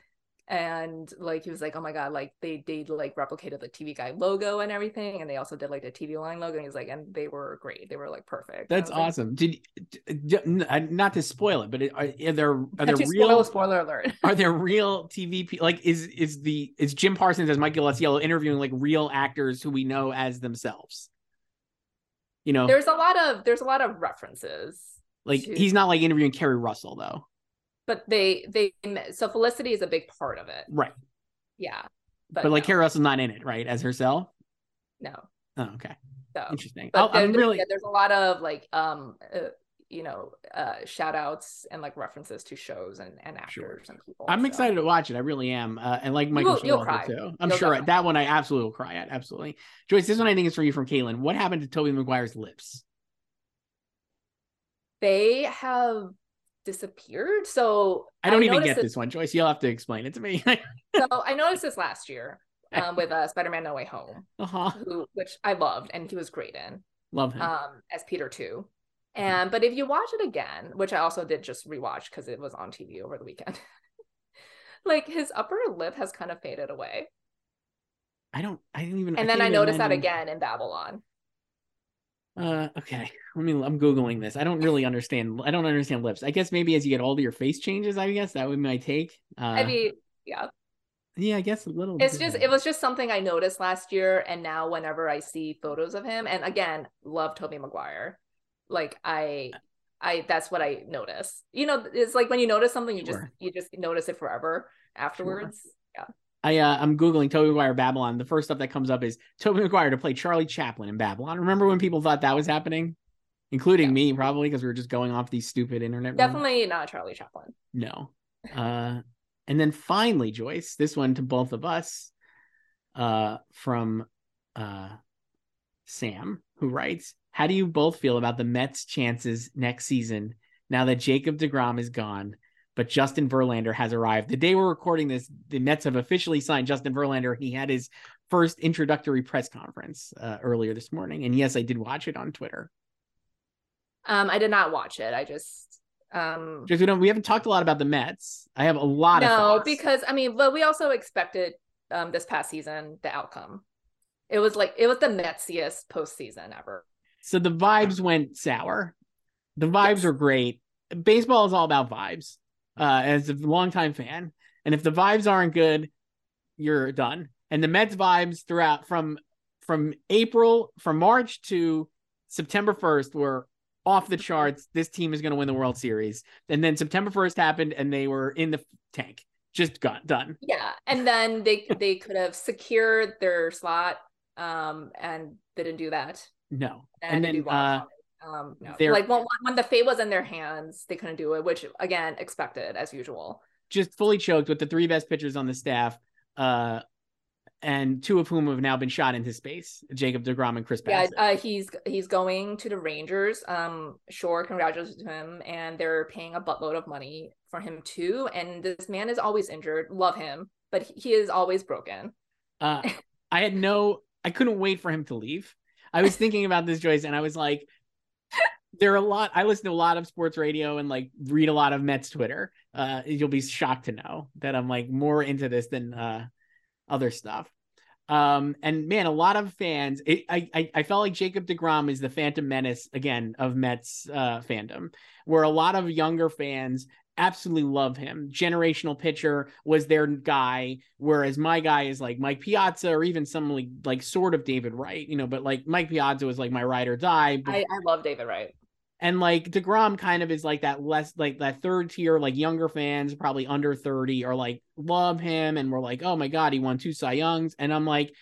and like he was like oh my god like they they like replicated the tv guide logo and everything and they also did like the tv line logo and he's like and they were great. They were like perfect. That's was like, awesome. Did d- d- n- not to spoil it, but are, are there are there real spoil, spoiler alert. are there real TV like is is the is Jim Parsons as Michael Ausiello interviewing like real actors who we know as themselves? You know, there's a lot of there's a lot of references like to- he's not like interviewing Keri Russell though, but they they so felicity is a big part of it right? yeah But, like no, Keri Russell's not in it, right? As herself. no Oh, okay, so interesting. but there- I'm really yeah, there's a lot of like um uh, you know uh shout outs and like references to shows and, and Sure. actors and people I'm so. excited to watch it. I really am. Uh, and like Michael will- you'll cry. too. I'm You'll sure definitely that one I absolutely will cry at. Absolutely. Joyce, this one I think is for you from Caitlin. What happened to Tobey Maguire's lips? they have disappeared. So I don't even get it- this one, Joyce. You'll have to explain it to me. So I noticed this last year um, with uh, Spider-Man: No Way Home, uh-huh. who which I loved and he was great in Love him. um, as Peter too. And but if you watch it again, which I also did just rewatch because it was on TV over the weekend, like his upper lip has kind of faded away. I don't. I didn't even. And then I noticed that again in Babylon. Uh, okay. Let me. I'm googling this. I don't really understand. I don't understand lips. I guess maybe as you get older, your face changes. I guess that would be my take. Uh, I mean, yeah, yeah. I guess a little. it's bit. just it was just something I noticed last year, and now whenever I see photos of him, and again, love Tobey Maguire. Like I, I that's what I notice. You know, it's like when you notice something, you just you just notice it forever afterwards. Yeah. I uh, I'm googling Tobey Maguire Babylon. The first stuff that comes up is Tobey Maguire to play Charlie Chaplin in Babylon. Remember when people thought that was happening, including Yeah. me, probably because we were just going off these stupid internet. Definitely not Charlie Chaplin. no. Uh, and then finally, Joyce, this one to both of us, uh, from uh, Sam, who writes, "How do you both feel about the Mets' chances next season now that Jacob Degrom is gone?" But Justin Verlander has arrived. The day we're recording this, the Mets have officially signed Justin Verlander. He had his first introductory press conference uh, earlier this morning, and yes, I did watch it on Twitter. Um, I did not watch it. I just um Just we don't we haven't talked a lot about the Mets. I have a lot of no because I mean, but we also expected um this past season the outcome. It was like it was the Metsiest postseason ever. So the vibes went sour. The vibes Yes. are great. Baseball is all about vibes. Uh, as a longtime fan, and if the vibes aren't good, you're done. And the Mets vibes throughout from from April, from March to September 1st were off the charts. This team is going to win the World Series. And then September 1st happened, and they were in the tank. Just got done. Yeah, and then they they could have secured their slot, um, and they didn't do that. No. And, And then uh. Um, no. they're- like when when the fate was in their hands, they couldn't do it, which again expected as usual. just fully choked with the three best pitchers on the staff. Uh, and two of whom have now been shot into space jacob deGrom and chris Bassitt. yeah uh, he's he's going to the rangers um sure congratulations to him and they're paying a buttload of money for him too and this man is always injured love him but he is always broken uh, i had no i couldn't wait for him to leave i was thinking about this joyce and i was like there are a lot i listen to a lot of sports radio and like read a lot of mets twitter. Uh you'll be shocked to know that i'm like more into this than uh other stuff. Um and man a lot of fans it, I, I i felt like jacob deGrom is the phantom menace again of mets uh fandom where a lot of younger fans absolutely love him. Generational pitcher was their guy whereas my guy is like mike piazza or even some like like sort of david wright you know but like mike piazza was like my ride or die. I, I love david wright and like DeGrom kind of is like that less like that third tier, like younger fans, probably under 30, are like love him and we're like, oh my God, he won two Cy Youngs. And I'm like,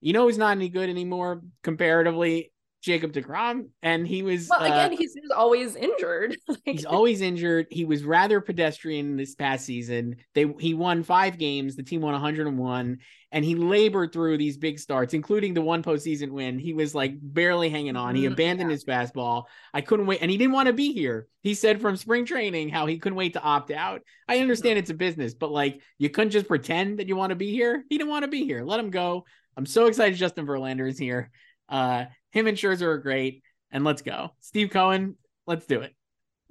you know, he's not any good anymore comparatively. Jacob DeGrom, and he was well again uh, he's, always injured he's always injured. He was rather pedestrian this past season. They he won five games. The team won 101, and he labored through these big starts, including the one postseason win. He was like barely hanging on. He Mhm, abandoned yeah. his fastball. I couldn't wait, and he didn't want to be here. He said from spring training how he couldn't wait to opt out. I understand it's a business, but like you couldn't just pretend that you want to be here. He didn't want to be here. Let him go. I'm so excited Justin Verlander is here. Uh, him and Scherzer are great, and let's go. Steve Cohen, let's do it.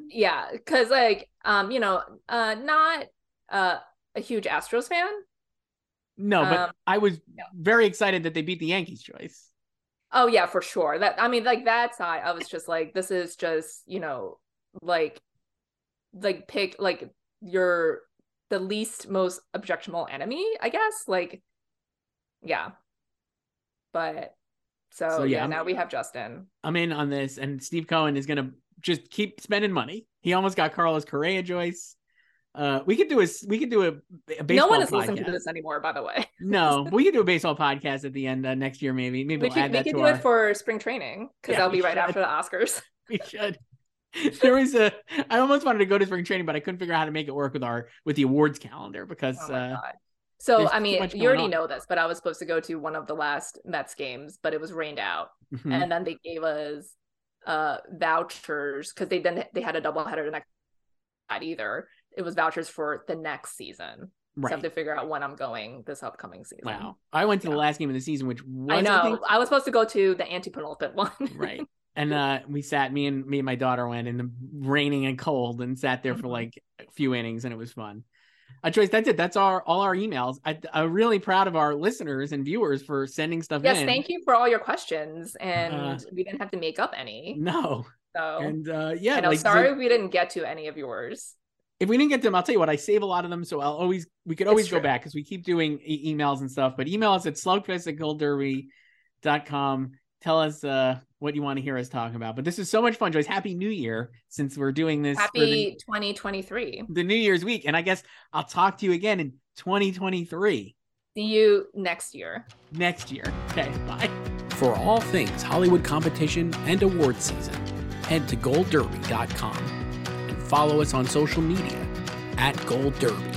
yeah because like um you know uh not uh a huge astros fan No, but Um, I was yeah. very excited that they beat the Yankees, Joyce. Oh yeah, for sure. That I mean, like that side, I was just like, this is just you know, like, like pick like your the least most objectionable enemy, I guess. Like, yeah. But so, So, yeah, yeah, now we have Justin. I'm in on this, and Steve Cohen is gonna just keep spending money. He almost got Carlos Correa, Joyce. Uh, we could do a we could do a, a baseball no one is podcast. listening to this anymore, by the way. No, we could do a baseball podcast at the end uh, next year, maybe. Maybe We we'll could add we could do our. it for spring training because Yeah, that'll be right should. after the Oscars. we should. There was a. I almost wanted to go to spring training, but I couldn't figure out how to make it work with our with the awards calendar because Oh uh. So there's I mean, you already on. know this, but I was supposed to go to one of the last Mets games, but it was rained out. mhm. and then they gave us uh vouchers because they then they had a double header the next night either. It was vouchers for the next season. So I have to figure out when i'm going this upcoming season. Wow, I went to the last game of the season, which was i know. think, I was supposed to go to the anti-penultimate one. Right. And uh we sat me and me and my daughter went in the raining and cold and sat there for Mhm. like a few innings and it was fun uh Joyce, that's it. That's our all our emails. I, i'm really proud of our listeners and viewers for sending stuff yes in. thank you for all your questions and Uh, we didn't have to make up any. No. So and uh yeah I know, like so sorry we didn't get to any of yours. If we didn't get to them i'll tell you what i save a lot of them so i'll always we could always go back because we keep doing e- emails and stuff but email us at slugfest at goldderby.com tell us uh what you want to hear us talk about but this is so much fun joyce happy new year since we're doing this for the- happy 2023 the New Year's week. And I guess I'll talk to you again in 2023 see you next year next year. Okay, bye. For all things Hollywood competition and award season, head to goldderby.com and follow us on social media at Gold Derby.